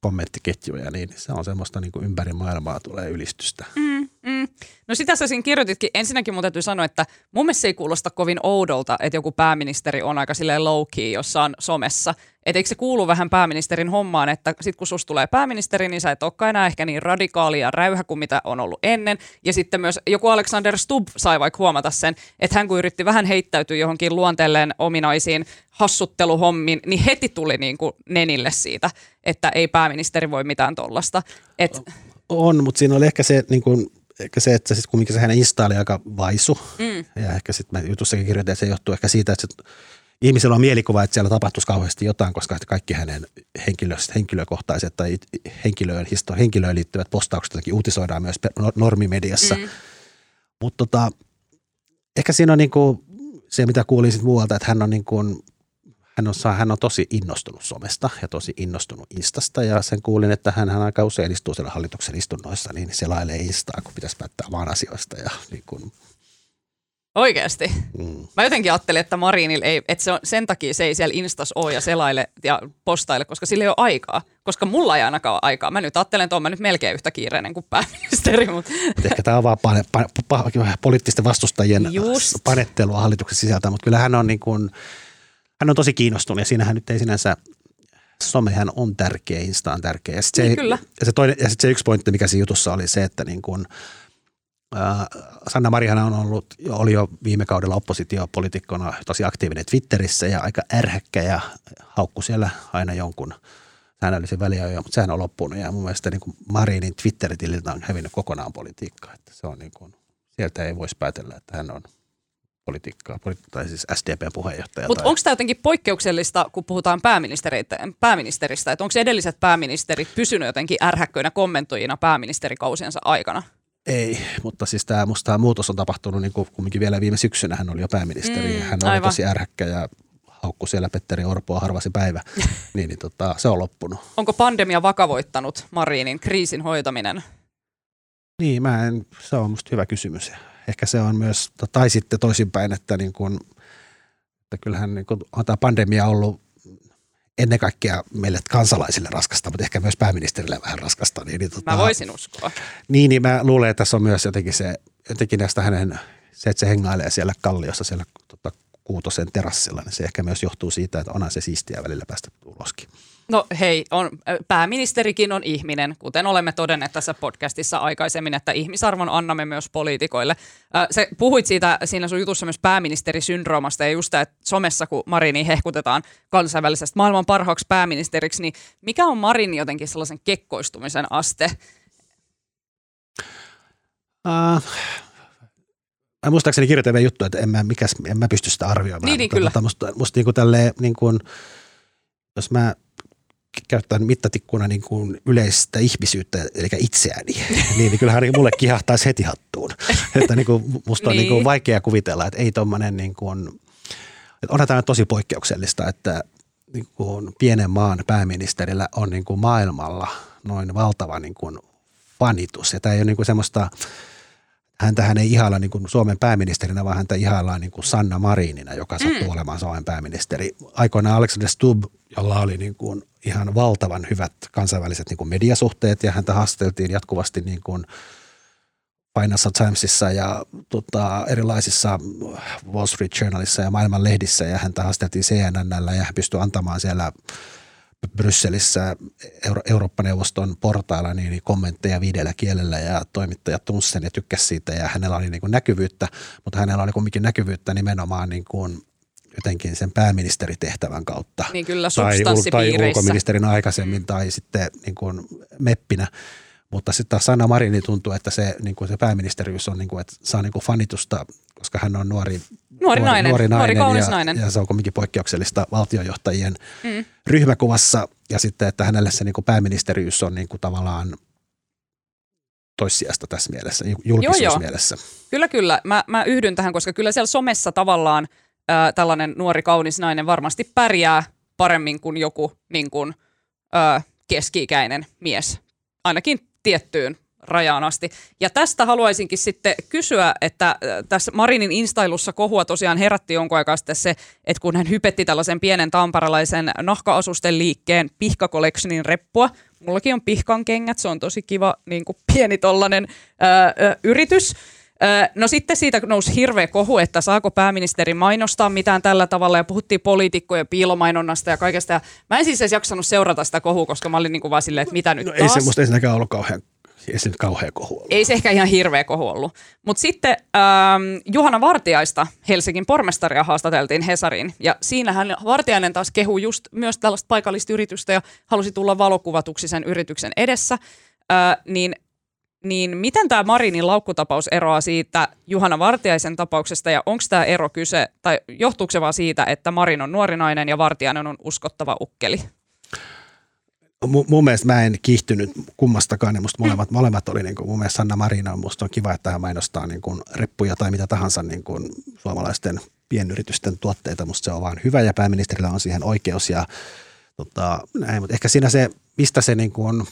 kommenttiketjuja, niin se on semmoista niin kuin ympäri maailmaa tulee ylistystä.
Mm, mm. No sitä sä siinä kirjoititkin. Ensinnäkin mun täytyy sanoa, että mun mielestä se ei kuulosta kovin oudolta, että joku pääministeri on aika silleen low key jossain somessa. Että eikö se kuulu vähän pääministerin hommaan, että sit kun susta tulee pääministeri, niin sä et olekaan enää ehkä niin radikaali ja räyhä kuin mitä on ollut ennen. Ja sitten myös joku Alexander Stubb sai vaikka huomata sen, että hän kun yritti vähän heittäytyä johonkin luonteelleen ominaisiin hassutteluhommiin, niin heti tuli niin kuin nenille siitä, että ei pääministeri voi mitään tollasta. Et...
On, mutta siinä oli ehkä se niin kuin ehkä se, että sitten kumminkin se hänen Insta oli aika vaisu. Mm. Ja ehkä sitten mä jutussakin kirjoitin, että se johtuu ehkä siitä, että se, ihmisellä on mielikuva, että siellä tapahtuisi kauheasti jotain, koska kaikki hänen henkilö, henkilökohtaiset tai henkilöön, henkilöön liittyvät postaukset jotenkin uutisoidaan myös normimediassa. Mm. Mutta tota, ehkä siinä on niinku se, mitä kuulin sitten muualta, että hän on niin kuin hän on, hän on tosi innostunut somesta ja tosi innostunut Instasta ja sen kuulin, että hän, hän aika usein istuu siellä hallituksen istunnoissa, niin selailee Instaa, kun pitäisi päättää maan asioista ja niin kuin,
Oikeasti. Mm. Mä jotenkin ajattelin, että Marinil ei, että se on, sen takia se ei siellä Instas ole ja selaile ja postaile, koska sillä ei ole aikaa. Koska mulla ei ainakaan ole aikaa. Mä nyt ajattelen, että on mä nyt melkein yhtä kiireinen kuin pääministeri. *laughs* Mutta.
Ehkä tämä on vaan pane, pane, pane, poliittisten vastustajien Just. panettelua hallituksen sisältä, mutta kyllä hän on niin kuin, hän on tosi kiinnostunut ja siinähän nyt ei sinänsä somehan on tärkeä, Insta on tärkeä. Ja sitten
niin,
se,
kyllä.
Ja se, toinen, ja sit se yksi pointti, mikä siinä jutussa oli se, että niin kun, Sanna Marihan on ollut, oli jo viime kaudella oppositiopolitiikkona tosi aktiivinen Twitterissä ja aika ärhäkkä ja haukku siellä aina jonkun säännöllisen väliajoja, mutta sehän on loppunut ja mun mielestä niin Marinin Twitter-tililtä on hävinnyt kokonaan politiikkaa. Että se on niin kuin, sieltä ei voisi päätellä, että hän on politiikkaa, tai siis SDP-puheenjohtaja.
Mutta onko tämä jotenkin poikkeuksellista, kun puhutaan pääministeristä, että onko edelliset pääministerit pysynyt jotenkin ärhäkköinä kommentoijina pääministerikausiensa aikana?
Ei, mutta siis tämä musta muutos on tapahtunut niin kuin kumminkin vielä viime syksynä hän oli jo pääministeri. Mm, hän oli aivan. tosi ärhäkkä ja haukku siellä Petteri Orpoa harvasi päivä, *laughs* niin, niin tota, se on loppunut.
Onko pandemia vakavoittanut Marinin kriisin hoitaminen?
Niin, mä en, se on musta hyvä kysymys. Ehkä se on myös, tai sitten toisinpäin, että, niin kun, että kyllähän niin kun, on tämä pandemia ollut ennen kaikkea meille kansalaisille raskasta, mutta ehkä myös pääministerille vähän raskasta. Niin, niin,
tota, mä voisin uskoa.
Niin, niin mä luulen, että tässä on myös jotenkin se, jotenkin näistä hänen, se, että se hengailee siellä kalliossa siellä tota, kuutosen terassilla, niin se ehkä myös johtuu siitä, että onhan se siistiä välillä päästä uloskin.
No hei, on, pääministerikin on ihminen, kuten olemme todenneet tässä podcastissa aikaisemmin, että ihmisarvon annamme myös poliitikoille. Se puhuit siitä siinä sun jutussa myös pääministerisyndroomasta ja just että somessa, kun Marini hehkutetaan kansainvälisestä maailman parhaaksi pääministeriksi, niin mikä on Marin jotenkin sellaisen kekkoistumisen aste?
Uh, Mä muistaakseni kirjoitin juttu, että en mä, mikäs, en mä pysty sitä arvioimaan.
Niin, niin kyllä.
Mutta musta, musta niin kuin tälleen, niin kuin, jos mä käyttää mittatikkuna niin kuin yleistä ihmisyyttä, eli itseäni, *laughs* niin, niin kyllähän mulle kihahtaisi heti hattuun. *laughs* että niin kuin, musta on niin. Niin kuin vaikea kuvitella, että ei tommonen niin kuin, että onhan tämä tosi poikkeuksellista, että niin kuin pienen maan pääministerillä on niin kuin maailmalla noin valtava niin kuin fanitus. Ja tämä ei ole niin kuin semmoista, häntähän ei ihailla niin kuin Suomen pääministerinä, vaan häntä ihaillaan niin kuin Sanna Marinina, joka sattuu mm. olemaan Suomen pääministeri. Aikoinaan Alexander Stubb, jolla oli niin kuin ihan valtavan hyvät kansainväliset niin kuin mediasuhteet ja häntä haasteltiin jatkuvasti niin kuin Financial Timesissa ja tota, erilaisissa Wall Street Journalissa ja maailman lehdissä ja häntä haasteltiin CNNllä ja hän pystyi antamaan siellä – Brysselissä Euro- Eurooppa-neuvoston portailla niin, niin kommentteja viidellä kielellä ja toimittajat tunsi sen ja tykkäsi siitä ja hänellä oli niin kuin näkyvyyttä, mutta hänellä oli kuitenkin näkyvyyttä nimenomaan niin kuin jotenkin sen pääministeritehtävän kautta.
Niin kyllä,
tai, tai ulkoministerin aikaisemmin mm. tai sitten niin kuin meppinä. Mutta sitten taas Sanna Marini tuntuu, että se, niin kuin se pääministeriys on, niin kuin, että saa niin kuin fanitusta, koska hän on nuori,
nuori, nainen, nuori, nainen, nuori
ja,
nainen.
ja se on kuitenkin poikkeuksellista valtiojohtajien mm. ryhmäkuvassa. Ja sitten, että hänelle se niin kuin pääministeriys on niin kuin tavallaan toissijasta tässä mielessä, julkisuusmielessä.
Kyllä, kyllä. Mä, mä yhdyn tähän, koska kyllä siellä somessa tavallaan äh, tällainen nuori kaunis nainen varmasti pärjää paremmin kuin joku niin kuin, äh, keski-ikäinen mies. Ainakin tiettyyn rajaan asti. Ja tästä haluaisinkin sitten kysyä, että äh, tässä Marinin instailussa kohua tosiaan herätti jonkun aikaa sitten se, että kun hän hypetti tällaisen pienen tamparalaisen nahka-asusten liikkeen Pihka reppua, mullakin on Pihkan kengät, se on tosi kiva niin kuin pieni tollainen ää, äh, ää, äh, yritys, No sitten siitä nousi hirveä kohu, että saako pääministeri mainostaa mitään tällä tavalla ja puhuttiin poliitikkojen piilomainonnasta ja kaikesta. Ja mä en siis edes jaksanut seurata sitä kohua, koska mä olin niin kuin vaan silleen, että mitä nyt no, taas.
Ei se musta ensinnäkään ollut kauhean ei se nyt kauhean kohu ollut.
Ei se ehkä ihan hirveä kohu ollut. Mutta sitten ähm, Juhana Vartiaista, Helsingin pormestaria, haastateltiin Hesariin. Ja siinähän Vartiainen taas kehui just myös tällaista paikallista yritystä ja halusi tulla valokuvatuksi sen yrityksen edessä. Äh, niin niin miten tämä Marinin laukkutapaus eroaa siitä Juhana Vartiaisen tapauksesta ja onko tämä ero kyse, tai johtuuko se vaan siitä, että Marin on nuori nainen ja Vartiainen on uskottava ukkeli?
Mun mielestä mä en kiihtynyt kummastakaan, niin musta molemmat, mm. molemmat oli, niin kuin, mun mielestä Sanna Marina on, musta on kiva, että hän mainostaa niin kuin reppuja tai mitä tahansa niin kuin suomalaisten pienyritysten tuotteita, musta se on vaan hyvä ja pääministerillä on siihen oikeus ja tota, näin, mutta ehkä siinä se, mistä se niin kuin,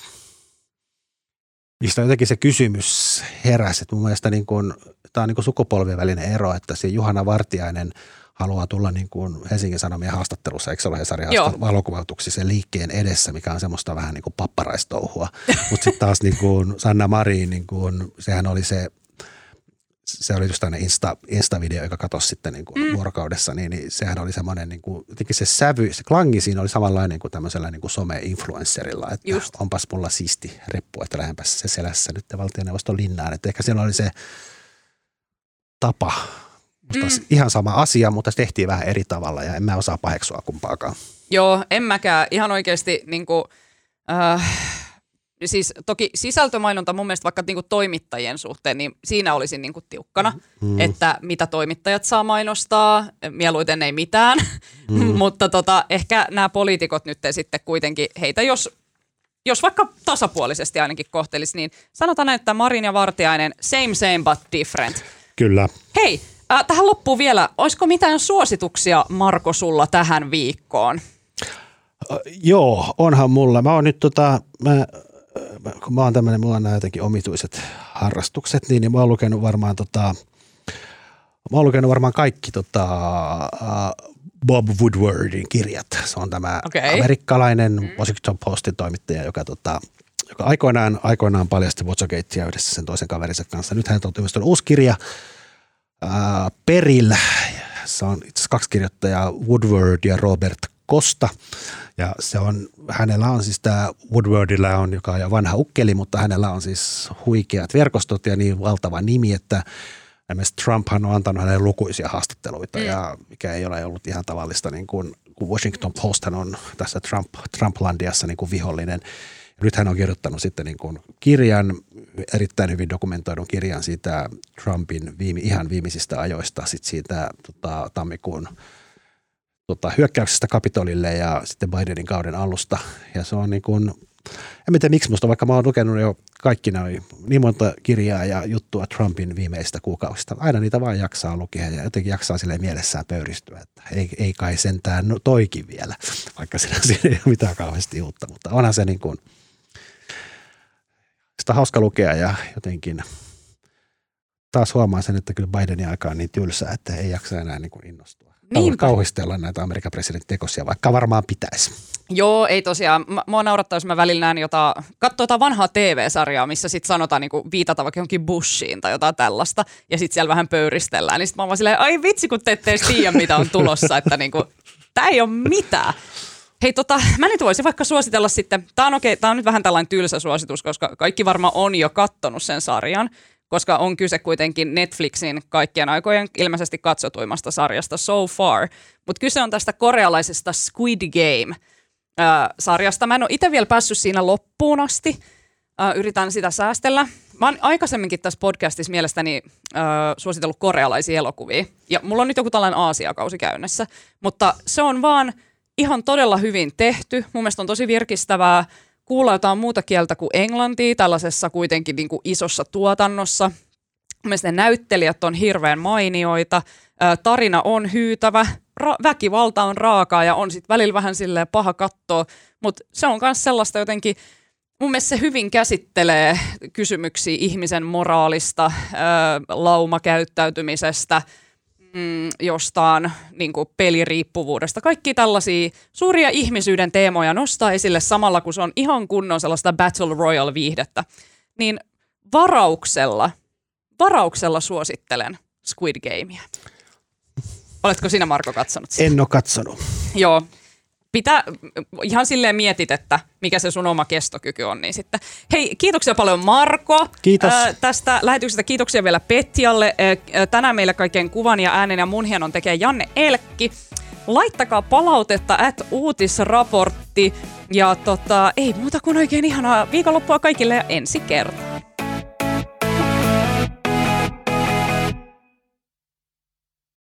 mistä jotenkin se kysymys heräsi, että mun mielestä niin kuin, tämä on niin kuin sukupolvien välinen ero, että se Juhana Vartiainen – haluaa tulla niin kuin Helsingin Sanomien haastattelussa, eikö se ole Hesarin valokuvautuksi sen liikkeen edessä, mikä on semmoista vähän niin kuin papparaistouhua. *laughs* Mutta sitten taas niin kuin Sanna Marin, niin kuin, sehän oli se se oli just tämmöinen Insta, Insta-video, joka katosi sitten niin kuin mm. vuorokaudessa, niin, niin sehän oli semmoinen, niin kuin, jotenkin se sävy, se klangi siinä oli samanlainen kuin tämmöisellä niin kuin some-influencerilla, että just. onpas mulla siisti reppu, että lähdenpäs se selässä nyt valtioneuvoston linnaan, että ehkä siellä oli se tapa, mm. ihan sama asia, mutta se tehtiin vähän eri tavalla ja en mä osaa paheksua kumpaakaan.
Joo, en mäkään. Ihan oikeasti niin kuin, äh, siis toki sisältömainonta mun mielestä vaikka niin kuin toimittajien suhteen, niin siinä olisin niin kuin tiukkana, mm. että mitä toimittajat saa mainostaa, mieluiten ei mitään, mm. *laughs* mutta tota, ehkä nämä poliitikot nyt sitten kuitenkin, heitä jos, jos vaikka tasapuolisesti ainakin kohtelisi, niin sanotaan, että Marin ja Vartiainen, same same but different.
Kyllä.
Hei, äh, tähän loppuun vielä, olisiko mitään suosituksia Marko sulla tähän viikkoon?
Uh, joo, onhan mulla. Mä oon nyt tota, mä kun mä oon tämmöinen, mulla on nämä jotenkin omituiset harrastukset, niin, niin mä oon lukenut varmaan tota, mä oon lukenut varmaan kaikki tota, uh, Bob Woodwardin kirjat. Se on tämä okay. amerikkalainen mm. Washington Postin toimittaja, joka, tota, joka aikoinaan, aikoinaan paljasti Watergatea yhdessä sen toisen kaverinsa kanssa. Nyt hän on ilmestynyt uusi kirja uh, Perillä. Se on itse asiassa kaksi kirjoittajaa, Woodward ja Robert Kosta. Ja se on, hänellä on siis tämä Woodwardilla on, joka on vanha ukkeli, mutta hänellä on siis huikeat verkostot ja niin valtava nimi, että esimerkiksi Trumphan on antanut hänelle lukuisia haastatteluita mm. ja mikä ei ole ollut ihan tavallista, niin kuin, kun Washington Posthan on tässä Trump, Trumplandiassa niin kuin vihollinen. Nyt hän on kirjoittanut sitten niin kuin kirjan, erittäin hyvin dokumentoidun kirjan siitä Trumpin viime, ihan viimeisistä ajoista, sitten siitä tota, tammikuun tota, hyökkäyksestä Kapitolille ja sitten Bidenin kauden alusta. Ja se on niin kuin, en tiedä miksi musta, vaikka mä oon lukenut jo kaikki noin niin monta kirjaa ja juttua Trumpin viimeistä kuukausista. Aina niitä vaan jaksaa lukea ja jotenkin jaksaa sille mielessään pöyristyä, että ei, ei kai sentään no, toikin vielä, vaikka siinä ei ole mitään kauheasti uutta. Mutta onhan se niin kuin, sitä hauska lukea ja jotenkin taas huomaa sen, että kyllä Bidenin aika on niin tylsää, että ei jaksa enää niin kuin innostua. Niinpä. kauhistella näitä Amerikan presidentin tekosia, vaikka varmaan pitäisi.
Joo, ei tosiaan. Mua naurattaa, jos mä välillä näen jota, katso jotain vanhaa TV-sarjaa, missä sitten sanotaan niinku, viitata vaikka johonkin Bushiin tai jotain tällaista, ja sitten siellä vähän pöyristellään. Niin sitten mä oon vaan silleen, ai vitsi, kun te ette edes tiedä, mitä on tulossa, että niinku, tämä ei ole mitään. Hei, tota, mä nyt voisin vaikka suositella sitten, tämä on, okay, on nyt vähän tällainen tylsä suositus, koska kaikki varmaan on jo kattonut sen sarjan, koska on kyse kuitenkin Netflixin kaikkien aikojen ilmeisesti katsotuimmasta sarjasta So Far. Mutta kyse on tästä korealaisesta Squid Game-sarjasta. Mä en ole itse vielä päässyt siinä loppuun asti. Yritän sitä säästellä. Mä oon aikaisemminkin tässä podcastissa mielestäni äh, suositellut korealaisia elokuvia. Ja mulla on nyt joku tällainen Aasia-kausi käynnissä. Mutta se on vaan ihan todella hyvin tehty. Mun mielestä on tosi virkistävää kuulla jotain muuta kieltä kuin englantia tällaisessa kuitenkin niin kuin isossa tuotannossa. Mielestäni ne näyttelijät on hirveän mainioita, tarina on hyytävä, ra- väkivalta on raakaa ja on sitten välillä vähän silleen paha katsoa, mutta se on myös sellaista jotenkin, mun mielestä se hyvin käsittelee kysymyksiä ihmisen moraalista, laumakäyttäytymisestä – mm, jostain niin kuin peliriippuvuudesta. Kaikki tällaisia suuria ihmisyyden teemoja nostaa esille samalla, kun se on ihan kunnon sellaista Battle Royale-viihdettä. Niin varauksella, varauksella suosittelen Squid Gamea. Oletko sinä Marko katsonut
sitä? En ole katsonut.
Joo, pitää ihan silleen mietit, että mikä se sun oma kestokyky on, niin sitten. Hei, kiitoksia paljon Marko
Kiitos.
Ää, tästä lähetyksestä. Kiitoksia vielä Petjalle. Ää, tänään meillä kaiken kuvan ja äänen ja mun hienon tekee Janne Elkki. Laittakaa palautetta at uutisraportti ja tota, ei muuta kuin oikein ihanaa viikonloppua kaikille ja ensi kertaa.